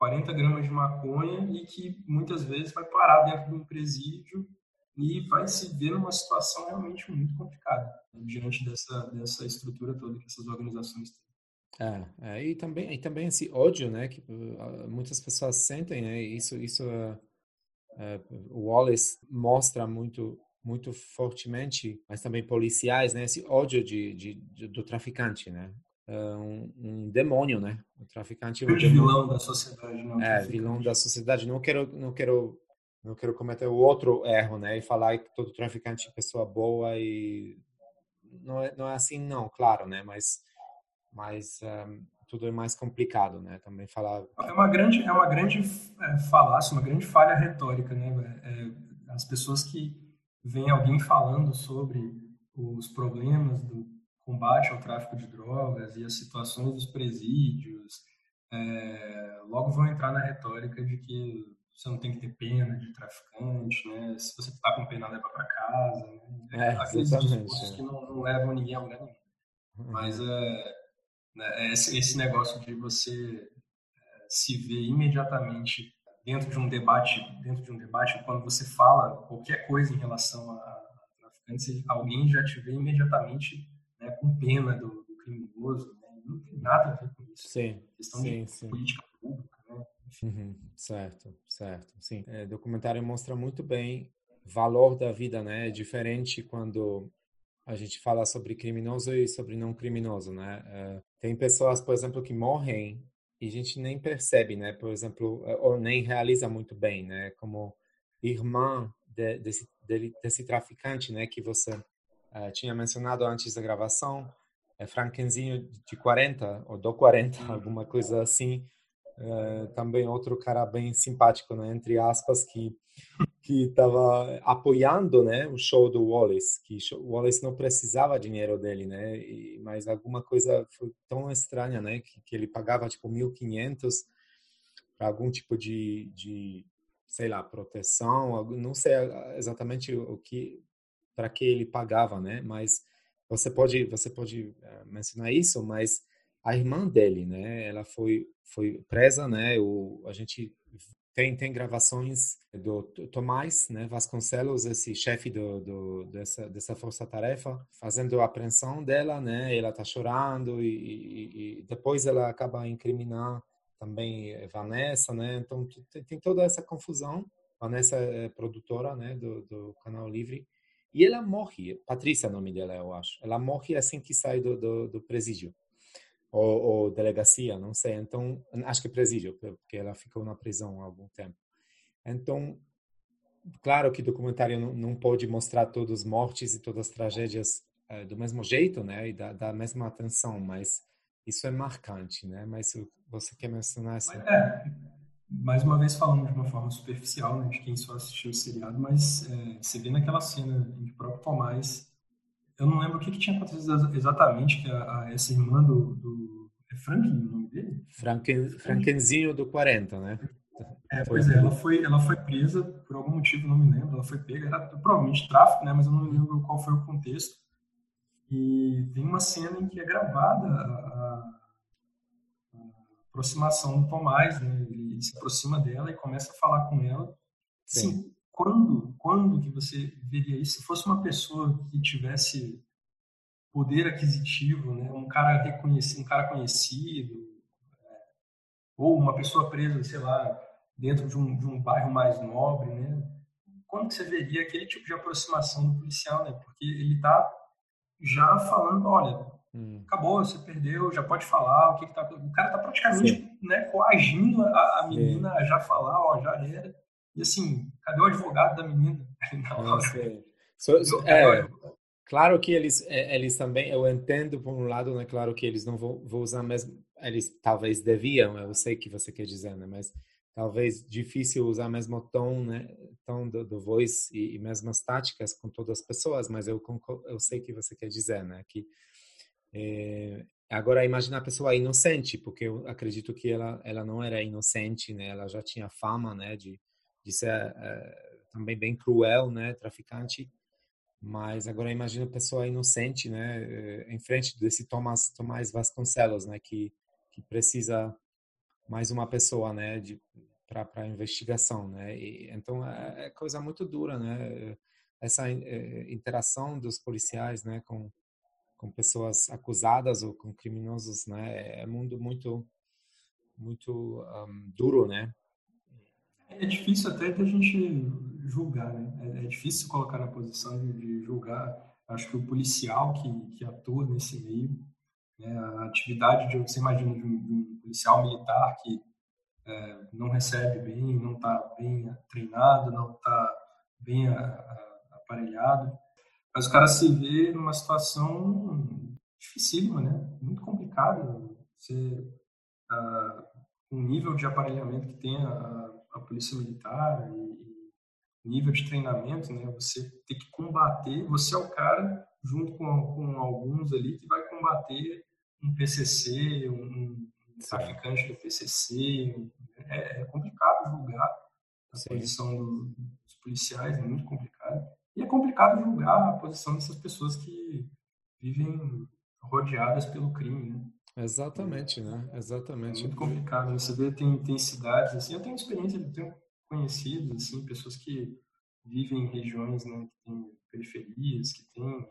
40 gramas de maconha e que muitas vezes vai parar dentro de um presídio e vai se ver numa situação realmente muito complicada né, diante dessa, dessa estrutura toda que essas organizações têm. É, é, e também e também esse ódio, né, que uh, muitas pessoas sentem, né, isso isso uh, uh, o Wallace mostra muito muito fortemente, mas também policiais, né, esse ódio de, de, de do traficante, né, um, um, demônio, né, o traficante é um vilão da sociedade, não. É, vilão da sociedade. Não quero não quero não quero cometer o outro erro, né, e falar que todo traficante é pessoa boa e não é, não é assim, não, claro, né, mas mas um, tudo é mais complicado, né? Também falar é uma grande é uma grande é, falácia, uma grande falha retórica, né? É, as pessoas que veem alguém falando sobre os problemas do combate ao tráfico de drogas e as situações dos presídios, é, logo vão entrar na retórica de que você não tem que ter pena de traficante, né? Se você está com pena, leva para casa. Né? É, Aqueles discursos é. que não, não, levam ninguém a lugar nenhum. Uhum. Mas é, né, é esse, esse negócio de você é, se ver imediatamente dentro de um debate, dentro de um debate, quando você fala qualquer coisa em relação a, a traficantes, alguém já te vê imediatamente né, com pena do, do criminoso. Né? Não tem nada a ver com isso. Sim, questão sim, de sim. política pública. Né? Uhum, certo, certo. Sim, é, documentário mostra muito bem valor da vida, né? É diferente quando a gente fala sobre criminoso e sobre não criminoso, né? Uh, tem pessoas, por exemplo, que morrem e a gente nem percebe, né? Por exemplo, uh, ou nem realiza muito bem, né? Como irmã de, desse, de, desse traficante, né? Que você uh, tinha mencionado antes da gravação, é Frankenzinho de 40 ou do 40, alguma coisa assim. também outro cara bem simpático, né? Entre aspas, que que estava apoiando, né, o show do Wallace, que o Wallace não precisava dinheiro dele, né, e, mas alguma coisa foi tão estranha, né, que, que ele pagava tipo 1.500 para algum tipo de, de, sei lá, proteção, não sei exatamente o que para que ele pagava, né, mas você pode você pode uh, mencionar isso, mas a irmã dele, né, ela foi foi presa, né, o a gente tem, tem gravações do Tomás né, Vasconcelos, esse chefe do, do, dessa, dessa força-tarefa, fazendo a apreensão dela, né? Ela está chorando e, e, e, depois ela acaba incriminar também Vanessa, né? Então tem, tem toda essa confusão. Vanessa é produtora, né, do, do canal Livre. E ela morre, Patrícia é o nome dela, eu acho. Ela morre assim que sai do, do, do presídio ou, ou, delegacia, não sei. Então, acho que presídio, porque ela ficou na prisão há algum tempo. Então, claro que documentário não, não pode mostrar todas as mortes e todas as tragédias é, do mesmo jeito, né, e da, da, mesma atenção, mas isso é marcante, né? Mas você quer mencionar essa? É, mais uma vez falando de uma forma superficial, né, de quem só assistiu o seriado, mas é, você vê naquela cena em que o próprio Tomás eu não lembro o que, que tinha acontecido exatamente, que a, a essa irmã do, do. É Franklin o nome dele? Franken, Frankenzinho do 40, né? É, pois é, ela foi, ela foi presa por algum motivo, não me lembro. Ela foi pega, era provavelmente tráfico, né? Mas eu não me lembro qual foi o contexto. E tem uma cena em que é gravada a, a aproximação do Tomás, né? Ele se aproxima dela e começa a falar com ela. Sim. Assim, quando, quando que você veria isso? Se fosse uma pessoa que tivesse poder aquisitivo, né, um cara reconhecido, um cara conhecido, é, ou uma pessoa presa, sei lá, dentro de um, de um bairro mais nobre, né? Quando que você veria aquele tipo de aproximação do policial, né? Porque ele está já falando, olha, hum. acabou, você perdeu, já pode falar, o que, que tá... O cara está praticamente né, coagindo a, a menina a já falar, ó, já era. E assim, cadê o advogado da menina? [laughs] Não, so, so, é, claro que eles, é, eles também, eu entendo por um lado, né? Claro que eles não vão, vão usar mesmo, eles talvez deviam, eu sei que você quer dizer, né? Mas talvez difícil usar mesmo tom, né? Tom do, do voice e, e mesmas táticas com todas as pessoas, mas eu eu sei que você quer dizer, né? Que é, agora imagina a pessoa inocente, porque eu acredito que ela ela não era inocente, né? Ela já tinha fama, né? De de ser é, também bem cruel, né? Traficante. Mas agora imagina a pessoa inocente, né? Eh, em frente desse Tomás Tomás Vasconcelos, né? Que que precisa mais uma pessoa, né, de para investigação, né? E, então é, é, coisa muito dura, né? Essa é, interação dos policiais, né, com com pessoas acusadas ou com criminosos, né? É mundo muito muito um, duro, né? É difícil até da gente julgar, né? É, é difícil colocar na posição de, de, julgar. Acho que o policial que, que atua nesse meio né? A atividade de, você imagina, de um, de um policial militar que é, não recebe bem, não está bem treinado, não está bem a, a, aparelhado, mas o cara se vê numa situação dificílima, né? Muito complicada. Você, a, o nível de aparelhamento que tem a, a polícia militar e, nível de treinamento, né? Você tem que combater, você é o cara junto com, com alguns ali que vai combater um PCC, um, traficante do PCC. É, é complicado julgar a Sim. posição do, dos policiais, é muito complicado. E é complicado julgar a posição dessas pessoas que vivem rodeadas pelo crime, né? Exatamente, né? Exatamente. É muito complicado. Você vê, tem, tem cidades, assim, eu tenho experiência, eu tenho conhecidos, assim, pessoas que vivem em regiões né, que têm periferias, que têm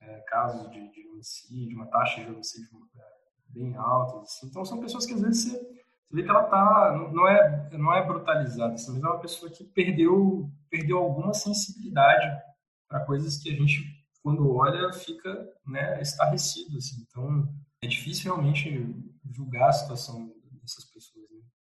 é, casos de, de, homicídio, uma taxa de homicídio é, bem alta. Assim. Então, são pessoas que às vezes você, você vê que ela tá, não, é, não é brutalizada, assim, mas é uma pessoa que perdeu, perdeu alguma sensibilidade para coisas que a gente, quando olha, fica né, estarrecido. Assim. Então, é difícil realmente julgar a situação dessas pessoas.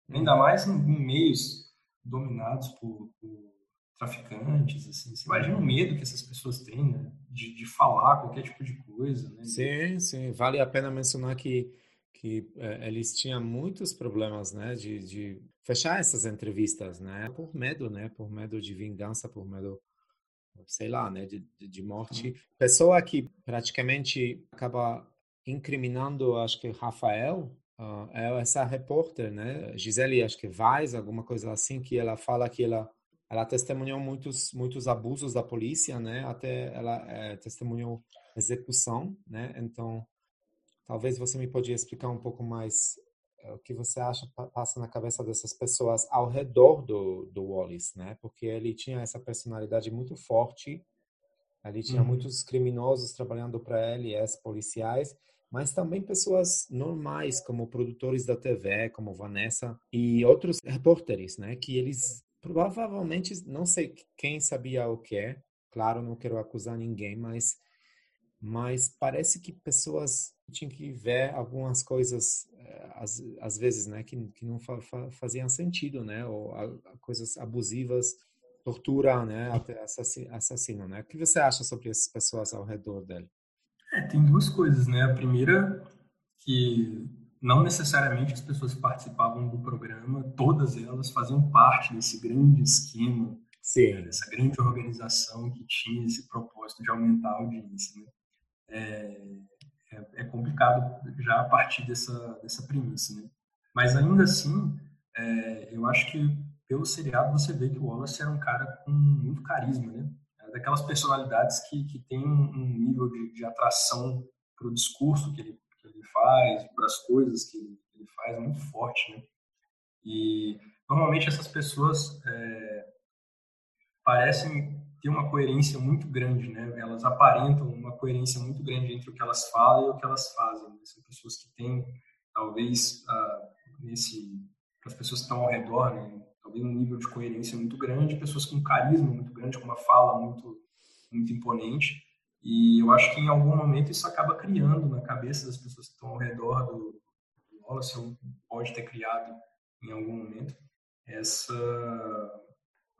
Né? Ainda mais em, em meios dominados por, por traficantes, assim. Você imagina o medo que essas pessoas têm, né? De, de falar qualquer tipo de coisa, né? Sim, sim. Vale a pena mencionar que que é, eles tinham muitos problemas, né, de, de fechar essas entrevistas, né, por medo, né, por medo de vingança, por medo, sei lá, né, de, de morte. Uhum. Pessoa que praticamente acaba incriminando, acho que Rafael, uh, é essa repórter, né, Gisele, acho que Vaz, alguma coisa assim, que ela fala que ela ela testemunhou muitos muitos abusos da polícia, né? Até ela é, testemunhou execução, né? Então, talvez você me podia explicar um pouco mais é, o que você acha passa na cabeça dessas pessoas ao redor do, do Wallace, né? Porque ele tinha essa personalidade muito forte. Ali tinha uhum. muitos criminosos trabalhando para ele, ex-policiais, mas também pessoas normais, como produtores da TV, como Vanessa e outros repórteres, né? Que eles Provavelmente, não sei quem sabia o que é. Claro, não quero acusar ninguém, mas mas parece que pessoas tinham que ver algumas coisas eh, às, às vezes, né, que, que não fa, fa, faziam sentido, né, ou a, coisas abusivas, tortura, né, até assassino, assassino, né. O que você acha sobre essas pessoas ao redor dele? É, tem duas coisas, né. A primeira que não necessariamente as pessoas que participavam do programa, todas elas faziam parte desse grande esquema, Sim. dessa grande organização que tinha esse propósito de aumentar a audiência. Né? É, é, é, complicado já a partir dessa, dessa premissa. Né? Mas ainda assim, é, eu acho que pelo seriado você vê que o Wallace era um cara com muito carisma, né? É daquelas personalidades que, que tem um, nível de, de atração para o discurso que ele que ele faz, para as coisas que ele faz, muito forte, né? E normalmente essas pessoas é, parecem ter uma coerência muito grande, né? Elas aparentam uma coerência muito grande entre o que elas falam e o que elas fazem. Né? São pessoas que têm, talvez, ah, nesse, as pessoas que estão ao redor, né? poder um nível de coerência muito grande, pessoas com carisma muito grande, com uma fala muito, muito imponente. E eu acho que em algum momento isso acaba criando na cabeça das pessoas que estão ao redor do, do Wallace, ou pode ter criado em algum momento, essa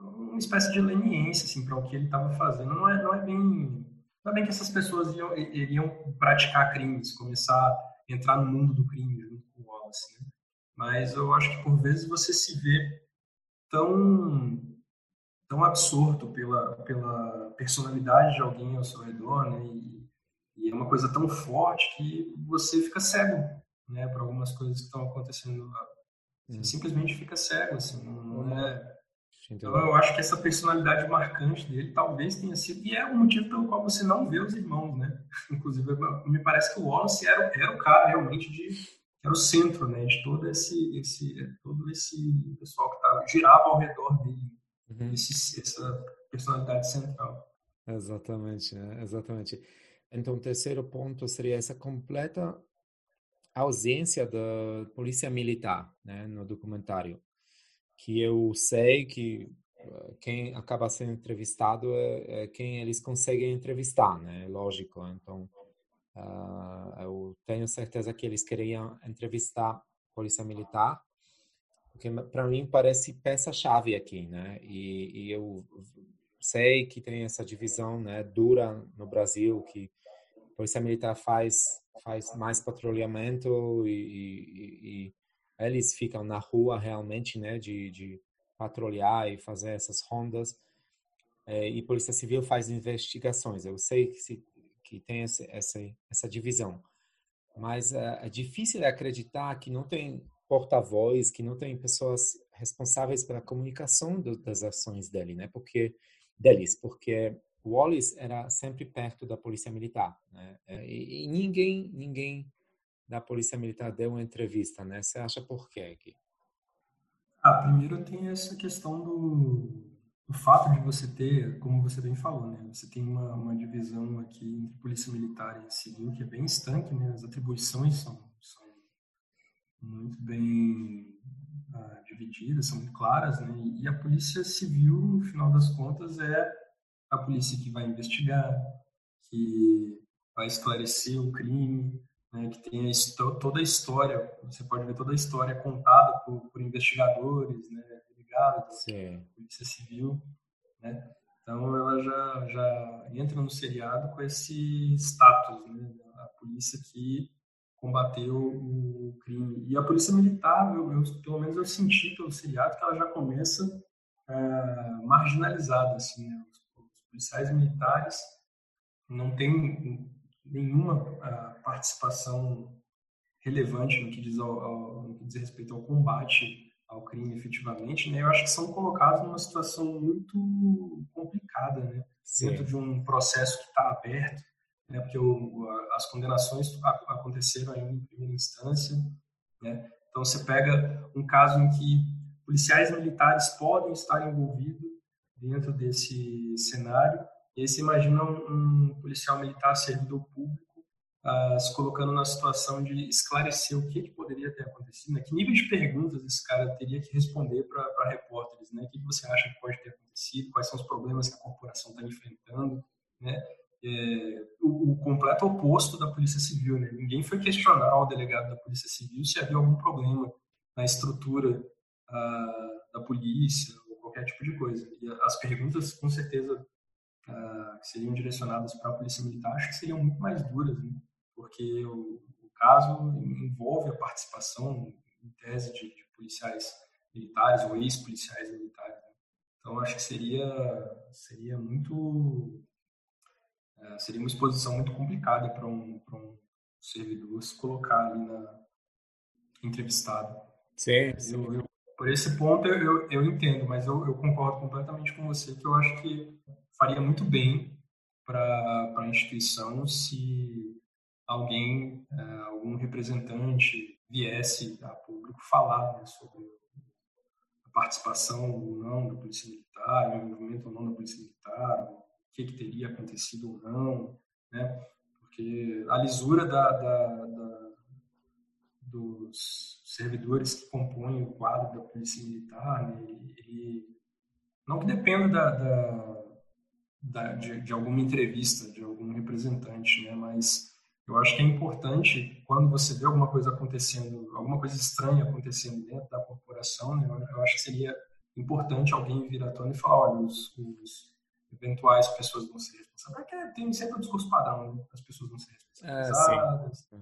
uma espécie de leniência assim, para o que ele estava fazendo. Não é, não é bem não é bem que essas pessoas iam, iriam praticar crimes, começar a entrar no mundo do crime junto com o Wallace, né? Mas eu acho que por vezes você se vê tão tão absorto pela pela personalidade de alguém ao seu redor, né? E, e é uma coisa tão forte que você fica cego, né? Para algumas coisas que estão acontecendo lá. Você simplesmente fica cego, assim. Não é então eu acho que essa personalidade marcante dele talvez tenha sido, e é o motivo pelo qual você não vê os irmãos, né? [laughs] Inclusive, me parece que o Wallace era, era o cara realmente de era o centro, né, de todo esse esse todo esse pessoal que tava, girava ao redor dele, uhum. esse, essa personalidade central. Exatamente, né? exatamente. Então, o terceiro ponto seria essa completa ausência da polícia militar, né, no documentário que eu sei que eh, quem acaba sendo entrevistado é, é quem eles conseguem entrevistar, né? Lógico. Então, uh, eu tenho certeza que eles queriam entrevistar polícia militar, porque para mim parece peça-chave aqui, né? E, e, eu sei que tem essa divisão, né, dura no Brasil, que polícia militar faz faz mais patrulhamento e, e, e eles ficam na rua realmente, né, de, de patrulhar e fazer essas rondas. É, e Polícia Civil faz investigações. Eu sei que, se, que tem essa, essa, essa divisão, mas é, é difícil acreditar que não tem porta-voz, que não tem pessoas responsáveis pela comunicação do, das ações dele, né? Porque deles, porque Wallace era sempre perto da polícia militar, né? É, e, e ninguém ninguém da Polícia Militar deu uma entrevista, né? Você acha por quê aqui? Ah, primeiro tem essa questão do, do fato de você ter, como você bem falou, né? Você tem uma, uma divisão aqui entre Polícia Militar e Civil que é bem estanque, né? As atribuições são, são muito bem ah, divididas, são muito claras, né? E a Polícia Civil, no final das contas, é a polícia que vai investigar, que vai esclarecer o crime, né, que tem a, toda a história, você pode ver toda a história contada por, por investigadores, né, delegados, polícia civil, né, então ela já, já entra no seriado com esse status, né, a polícia que combateu o crime. E a polícia militar, eu, eu, pelo menos eu senti pelo seriado que ela já começa é, marginalizada, assim, né, os, os policiais militares não tem nenhuma uh, participação relevante no que diz, ao, ao, no que diz respeito ao combate ao crime efetivamente, né, eu acho que são colocados numa situação muito complicada, né, dentro de um processo que está aberto, né, porque o, as condenações aconteceram ainda em primeira instância, né, então você pega um caso em que policiais militares podem estar envolvidos dentro desse cenário e aí você imagina um, um policial militar servidor público uh, se colocando na situação de esclarecer o que, que poderia ter acontecido, né? que nível de perguntas esse cara teria que responder para repórteres, né? O que, que você acha que pode ter acontecido, quais são os problemas que a corporação está enfrentando, né? É, o, o, completo oposto da Polícia Civil, né? Ninguém foi questionar o delegado da Polícia Civil se havia algum problema na estrutura uh, da polícia ou qualquer tipo de coisa. E as perguntas, com certeza, uh, que seriam direcionadas para a polícia militar, acho que seriam muito mais duras, né? porque o, o, caso envolve a participação, em tese, de, de policiais militares ou ex-policiais militares. Né? Então, acho que seria, seria muito. Uh, seria uma exposição muito complicada para um, um servidor se colocar ali na entrevistado. Sim, sim. Eu, eu, por esse ponto eu, eu entendo, mas eu, eu concordo completamente com você que eu acho que faria muito bem para a instituição se alguém, é, algum representante viesse a público falar né, sobre a participação ou não da Polícia Militar, o envolvimento ou não da Polícia Militar, o que, que teria acontecido ou não, né? Porque a lisura da, da, da, dos servidores que compõem o quadro da Polícia Militar, né, ele não que dependa da, da, da de, de, alguma entrevista de algum representante, né? Mas eu acho que é importante quando você vê alguma coisa acontecendo, alguma coisa estranha acontecendo dentro da corporação, né? Eu acho que seria importante alguém vir à tona e falar, olha, os, os eventuais pessoas vão ser responsáveis. Porque tem sempre o discurso padrão, né? as pessoas vão ser responsabilizadas. É,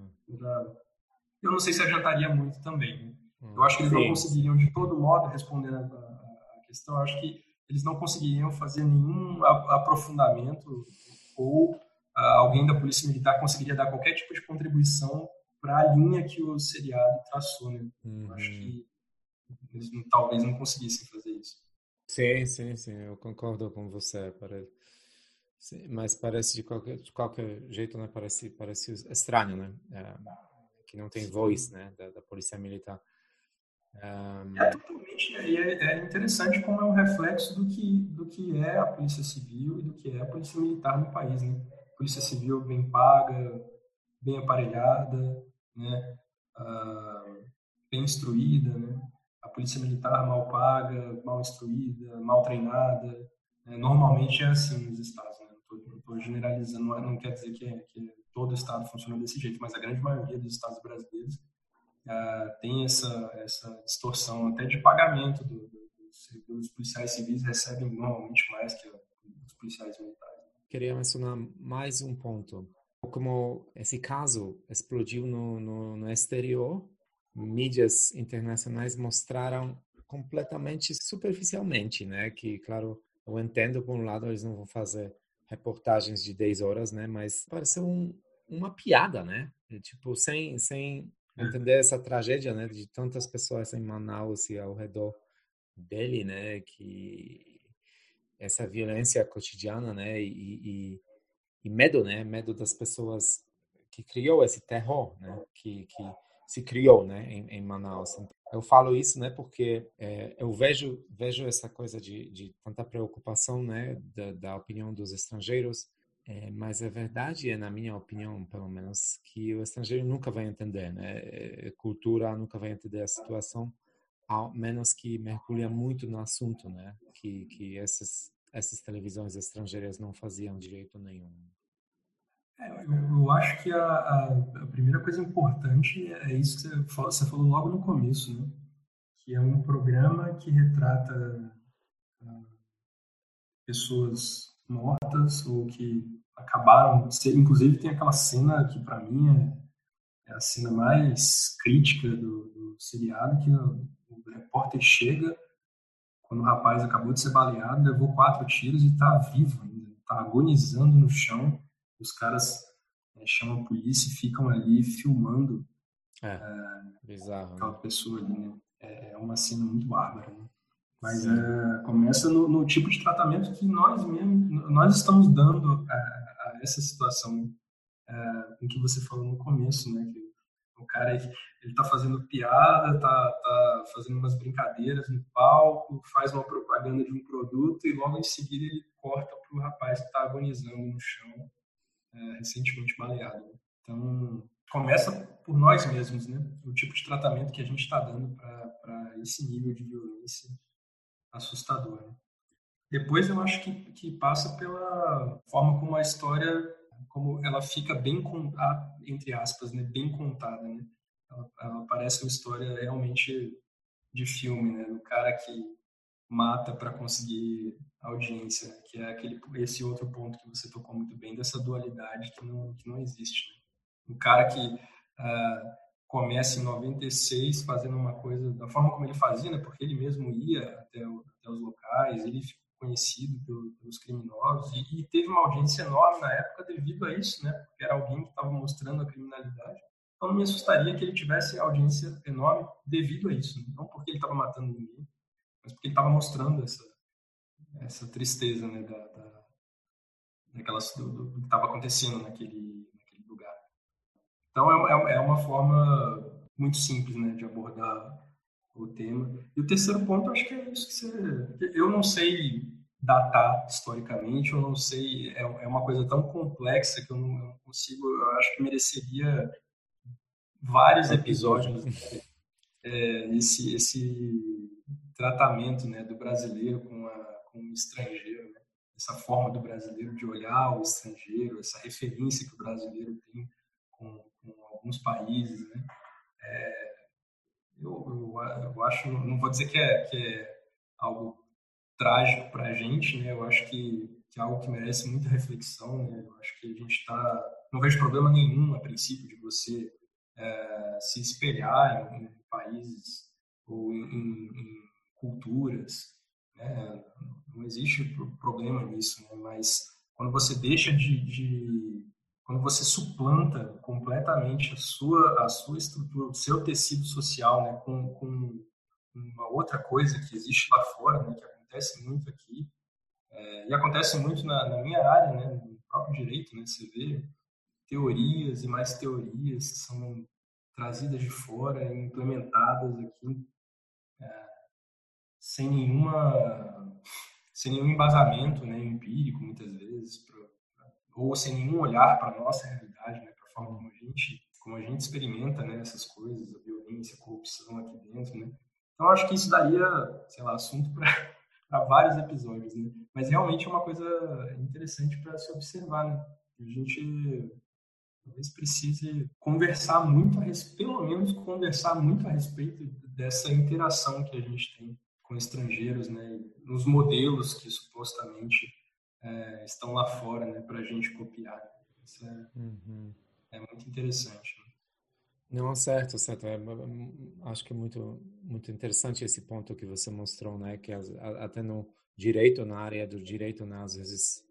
eu não sei se adiantaria muito também. Né? Hum, eu acho que eles sim. não conseguiriam, de todo modo, responder a, a, questão. Eu acho que eles não conseguiriam fazer nenhum aprofundamento ou uh, alguém da Polícia Militar conseguiria dar qualquer tipo de contribuição para a linha que o seriado traçou. Né? Uhum. Acho que eles talvez não conseguissem fazer isso. Sim, sim, sim, eu concordo com você. Parece, sim, mas parece de qualquer, de qualquer jeito, né? Parece, parece estranho, né? É, que não tem voz, né? Da, da polícia militar. É totalmente, e é, é, interessante como é um reflexo do que, do que é a polícia civil e do que é a polícia militar no país, né? Polícia civil bem paga, bem aparelhada, né? Bem instruída, né? a polícia militar mal paga, mal instruída, mal treinada. Né? Normalmente é assim nos estados. Né? Não estou generalizando, não, é, não, quer dizer que, é, que, todo estado funciona desse jeito, mas a grande maioria dos estados brasileiros uh, tem essa, essa distorção até de pagamento do, do, dos policiais civis recebem normalmente mais que os policiais militares. Queria mencionar mais um ponto. Como esse caso explodiu no, no, no exterior, mídias internacionais mostraram completamente superficialmente, né? Que, claro, eu entendo, por um lado, eles não vão fazer reportagens de 10 horas, né? Mas pareceu um, uma piada, né? Tipo, sem, sem entender essa tragédia, né? De tantas pessoas em Manaus e ao redor dele, né? Que essa violência cotidiana, né? E, e, e medo, né? Medo das pessoas que criou esse terror, né? Que, que se criou, né, em, em Manaus. Eu falo isso, né, porque é, eu vejo vejo essa coisa de, de tanta preocupação, né, da, da opinião dos estrangeiros, é, mas a verdade é, na minha opinião, pelo menos, que o estrangeiro nunca vai entender, né, é, cultura nunca vai entender a situação, ao menos que mergulha muito no assunto, né, que que essas essas televisões estrangeiras não faziam direito nenhum. É, eu, eu, acho que a, a, a, primeira coisa importante é isso que você falou, você falou logo no começo, né? Que é um programa que retrata uh, pessoas mortas ou que acabaram, inclusive tem aquela cena que para mim é, é, a cena mais crítica do, do seriado, que o, o repórter chega quando o rapaz acabou de ser baleado, levou quatro tiros e está vivo ainda, está agonizando no chão os caras é, chamam a polícia e ficam ali filmando é, é, bizarro, aquela né? pessoa ali, né? É, é uma cena muito bárbara, né? Mas é, começa no, no, tipo de tratamento que nós mesmo, nós estamos dando a, a essa situação é, em que você falou no começo, né? Que o cara ele tá fazendo piada, tá, tá fazendo umas brincadeiras no palco, faz uma propaganda de um produto e logo em seguida ele corta pro rapaz que está agonizando no chão é, recentemente baleado. Então, começa por nós mesmos, né? O tipo de tratamento que a gente está dando para esse nível de violência assustador. Né? Depois, eu acho que, que passa pela forma como a história, como ela fica bem, entre aspas, né? Bem contada, né? Ela, ela parece uma história realmente de filme, né? Do cara que mata para conseguir audiência, né? que é aquele esse outro ponto que você tocou muito bem dessa dualidade que não que não existe. Né? Um cara que uh, começa em 96 fazendo uma coisa da forma como ele fazia, né? porque ele mesmo ia até, o, até os locais, ele ficou conhecido pelos criminosos e, e, teve uma audiência enorme na época devido a isso, né? Porque era alguém que estava mostrando a criminalidade. Então não me assustaria que ele tivesse audiência enorme devido a isso, né? não porque ele estava matando ninguém, mas porque ele estava mostrando essa, essa tristeza né, da, da, daquelas, do, do, que estava acontecendo naquele. Então é, é, é uma forma muito simples né, de abordar o tema. E o terceiro ponto, acho que é isso que você. Eu não sei datar historicamente, eu não sei, é, é uma coisa tão complexa que eu não, eu não consigo, eu acho que mereceria vários episódios. [laughs] É, esse, esse tratamento né, do brasileiro com, a, com o estrangeiro, né? essa forma do brasileiro de olhar o estrangeiro, essa referência que o brasileiro tem com, com alguns países. Né? É, eu, eu, eu, acho, não vou dizer que é, que é algo trágico para a gente, né? eu acho que, que é algo que merece muita reflexão. Né? Eu acho que a gente está. Não vejo problema nenhum, a princípio, de você é, se espelhar em, em países ou em, em culturas. Né? Não existe problema nisso, né? mas quando você deixa de, de, quando você suplanta completamente a sua a sua estrutura, o seu tecido social, né, com, com uma outra coisa que existe lá fora, né, que acontece muito aqui é, e acontece muito na, na, minha área, né, no próprio direito, né, você vê teorias e mais teorias que são trazidas de fora e implementadas aqui é, sem nenhuma sem nenhum embasamento né, empírico muitas vezes ou sem nenhum olhar para nossa realidade né, para a forma como a gente como a gente experimenta né, essas coisas a violência a corrupção aqui dentro né. Então acho que isso daria sei lá assunto para [laughs] vários episódios né. Mas realmente é uma coisa interessante para se observar né. A gente talvez precise conversar muito a respeito, pelo menos conversar muito a respeito dessa interação que a gente tem com estrangeiros, né, nos modelos que supostamente é, estão lá fora, né, para a gente copiar. Isso é, uhum. é muito interessante. Né? Não, certo, certo. É, acho que é muito, muito interessante esse ponto que você mostrou, né, que até no direito, na área do direito, né, às vezes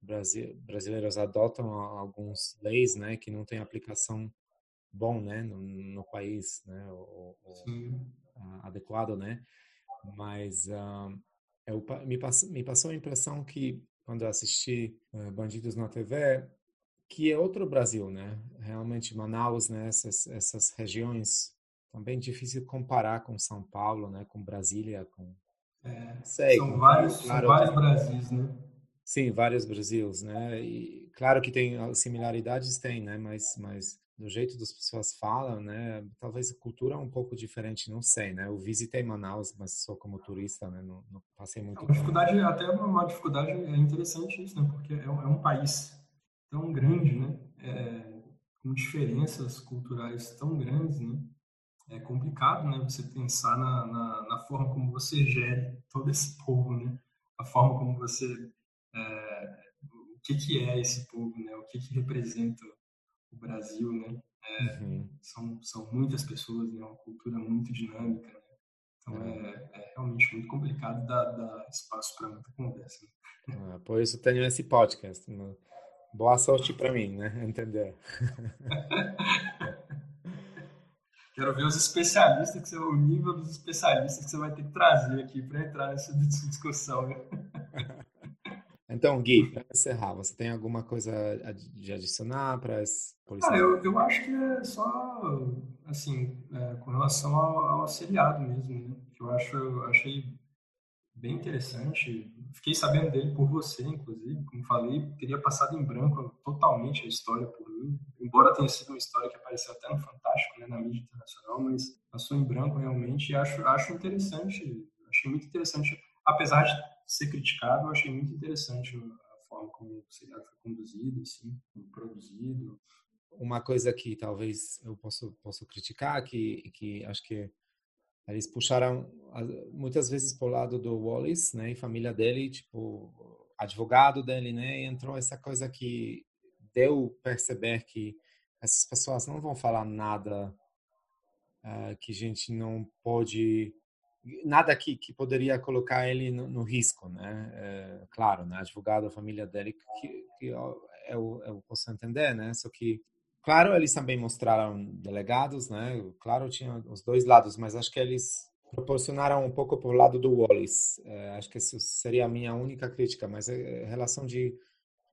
brasileiros adotam alguns leis, né, que não têm aplicação bom, né, no, no país, né, o, o adequado, né, mas eu, me, pass, me passou a impressão que quando eu assisti uh, Bandidos na TV, que é outro Brasil, né, realmente Manaus, né, essas, essas regiões também difícil comparar com São Paulo, né, com Brasília, com é, sei, são, com, vários, claro, são vários Brasis, né? Sim, vários Brasils, né? E claro que tem similaridades, tem, né? Mas, mas do jeito das pessoas falam, né? Talvez a cultura é um pouco diferente, não sei, né? Eu visitei Manaus, mas só como turista, né? Não, não passei muito. Uma dificuldade, até uma dificuldade é interessante isso, né? Porque é um, é um país tão grande, né? É, com diferenças culturais tão grandes, né? É complicado, né? Você pensar na, na, na forma como você gere todo esse [laughs] povo, né? A forma como você é, o que, que é esse povo, né? O que, que representa o Brasil, né? É, uhum. são, são muitas pessoas, né? Uma cultura muito dinâmica, né? Então é, é, realmente muito complicado dar, dar espaço para muita conversa. Né? Ah, por isso tenho esse podcast. Né? Boa sorte para mim, né? [laughs] Entender. Quero ver os especialistas que você, o nível dos especialistas que você vai ter que trazer aqui para entrar nessa [laughs] discussão. Né? Então, Gui, para encerrar, você tem alguma coisa de adicionar para as Ah, eu, eu acho que é só, assim, é, com relação ao, ao seriado mesmo, né? que eu acho, eu achei bem interessante. Fiquei sabendo dele por você, inclusive, como falei, teria passado em branco totalmente a história por mim, embora tenha sido uma história que apareceu até no Fantástico, né, na mídia internacional, mas passou em branco realmente. E acho, acho interessante, achei muito interessante, apesar de ser criticado, eu achei muito interessante a forma como o seriado foi conduzido, assim, produzido. Uma coisa que talvez eu posso posso criticar, que que acho que eles puxaram muitas vezes para o lado do Wallace, né, e família dele, tipo advogado dele, né, e entrou essa coisa que deu perceber que essas pessoas não vão falar nada uh, que a gente não pode nada que, que poderia colocar ele no, no risco, né? É, claro, né? Advogado, a família dele, que, que eu, eu, eu, posso entender, né? Só que, claro, eles também mostraram delegados, né? Claro, tinha os dois lados, mas acho que eles proporcionaram um pouco o lado do Wallace. É, acho que isso seria a minha única crítica, mas a relação de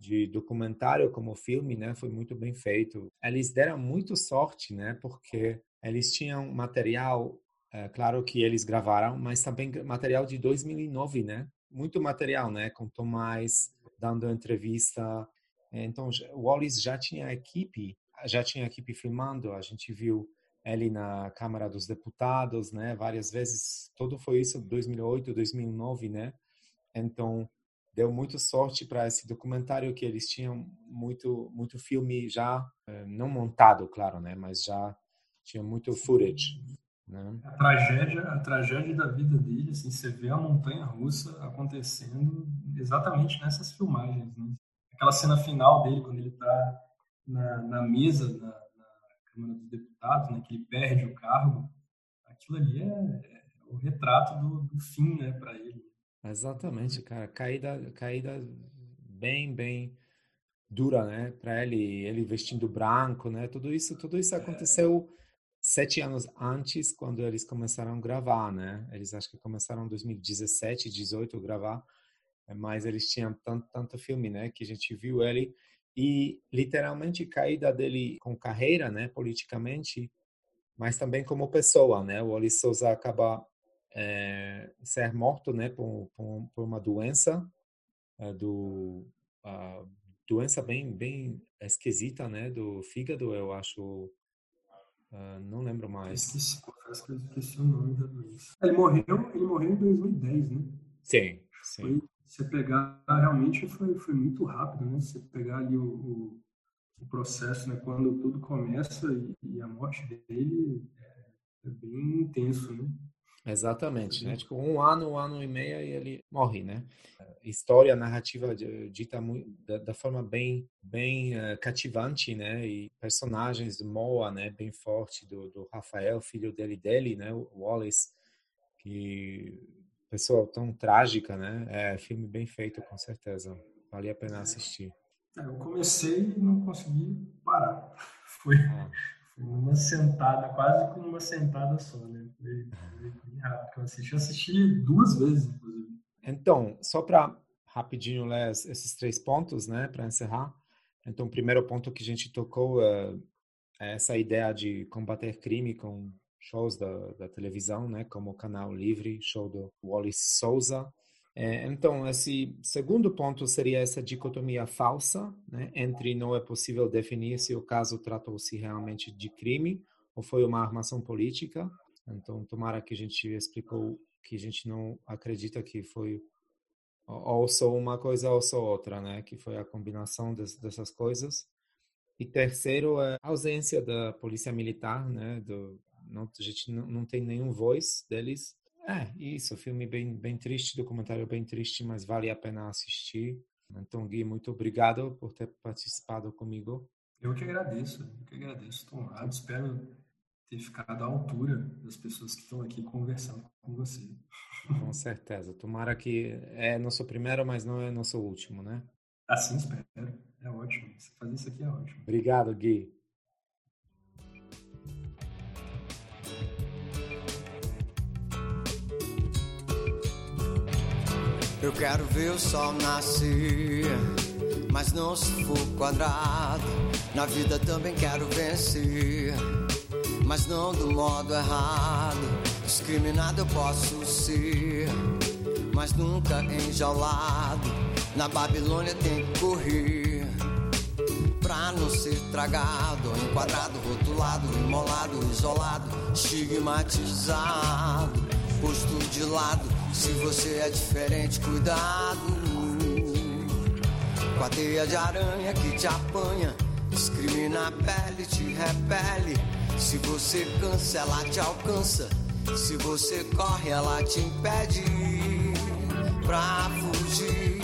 de documentário como filme, né, foi muito bem feito. Eles deram muito sorte, né, porque eles tinham material é, claro que eles gravaram, mas também material de 2009, né? Muito material, né? Com Tomás dando entrevista. Então, o Wallace já tinha equipe, já tinha equipe filmando. A gente viu ele na Câmara dos Deputados, né? Várias vezes, tudo foi isso 2008, 2009, né? Então deu muito sorte para esse documentário que eles tinham muito muito filme já eh, não montado, claro, né? Mas já tinha muito footage. Né? A tragédia, a tragédia da vida dele, assim, você vê a montanha russa acontecendo exatamente nessas filmagens. Né? Aquela cena final dele, quando ele está na, na, mesa da, na Câmara dos Deputados, né, que ele perde o cargo, aquilo ali é, é o retrato do, do fim né, para ele. Exatamente, cara. Caída, caída bem, bem dura, né? Para ele, ele vestindo branco, né? Tudo isso, tudo isso aconteceu sete anos antes, quando eles começaram a gravar, né? Eles acho que começaram em 2017, 18 a gravar, eh, mas eles tinham tanto, tanto filme, né? Que a gente viu ele e literalmente caída dele com carreira, né? Politicamente, mas também como pessoa, né? O Oli Souza acaba é, ser morto, né? Por, por, por uma doença é, do uh, doença bem bem esquisita, né? Do fígado, eu acho Uh, não lembro mais. Esqueci, confesso que eu esqueci o nome da doença. Ele morreu, ele morreu em 2010, né? Sim, sim. Foi, você pegar, realmente foi, foi muito rápido, né? Você pegar ali o, o, o processo, né? Quando tudo começa e, e a morte dele é, é bem intenso, né? Exatamente, né? Tipo, um ano, um ano e meio e ele morre, né? História, narrativa dita da, da forma bem, bem uh, cativante, né? E personagens do Moa, né? Bem forte do, do Rafael, filho dele dele, né? O Wallace, que pessoa tão trágica, né? É filme bem feito, com certeza. Vale a pena assistir. É, eu comecei e não consegui parar. [laughs] Foi, ah. Uma sentada, quase como uma sentada só, né? Foi, foi bem rápido eu assisti. Eu assisti duas vezes, inclusive. Então, só para rapidinho ler esses três pontos, né, para encerrar. Então, o primeiro ponto que a gente tocou é, é essa ideia de combater crime com shows da, da televisão, né, como o Canal Livre, show do Wallace Souza. É, então, esse segundo ponto seria essa dicotomia falsa, né, entre não é possível definir se o caso tratou-se realmente de crime ou foi uma armação política. Então, tomara que a gente explicou que a gente não acredita que foi ou só uma coisa ou só outra, né? Que foi a combinação des, dessas coisas. E terceiro, é a ausência da polícia militar, né? Do, não, a gente não, não tem nenhum voz deles. É, isso, filme bem, bem triste, documentário bem triste, mas vale a pena assistir. Então, Gui, muito obrigado por ter participado comigo. Eu que agradeço, eu que agradeço. Estou honrado, espero ter ficado à altura das pessoas que estão aqui conversando com você. Com certeza. Tomara que é nosso primeiro, mas não é nosso último, né? Assim espero. É ótimo. Fazer isso aqui é ótimo. Obrigado, Gui. Eu quero ver o sol nascer, mas não se for quadrado. Na vida também quero vencer mas não do modo errado. Discriminado eu posso ser, mas nunca enjaulado. Na Babilônia tem que correr pra não ser tragado, enquadrado, rotulado, imolado, isolado, estigmatizado, posto de lado. Se você é diferente, cuidado. Com a teia de aranha que te apanha, discrimina a pele, te repele se você cansa, ela te alcança. Se você corre, ela te impede pra fugir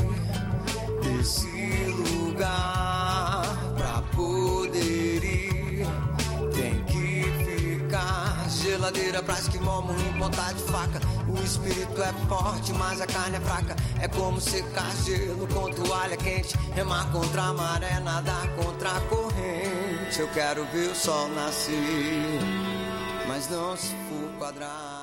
desse lugar. Pra poder ir, tem que ficar. Geladeira pra esquimó, em ponta de faca. O espírito é forte, mas a carne é fraca. É como secar gelo com toalha quente. Remar contra a maré, nadar contra a corrente eu quero ver o sol nascer, mas não se for quadrado.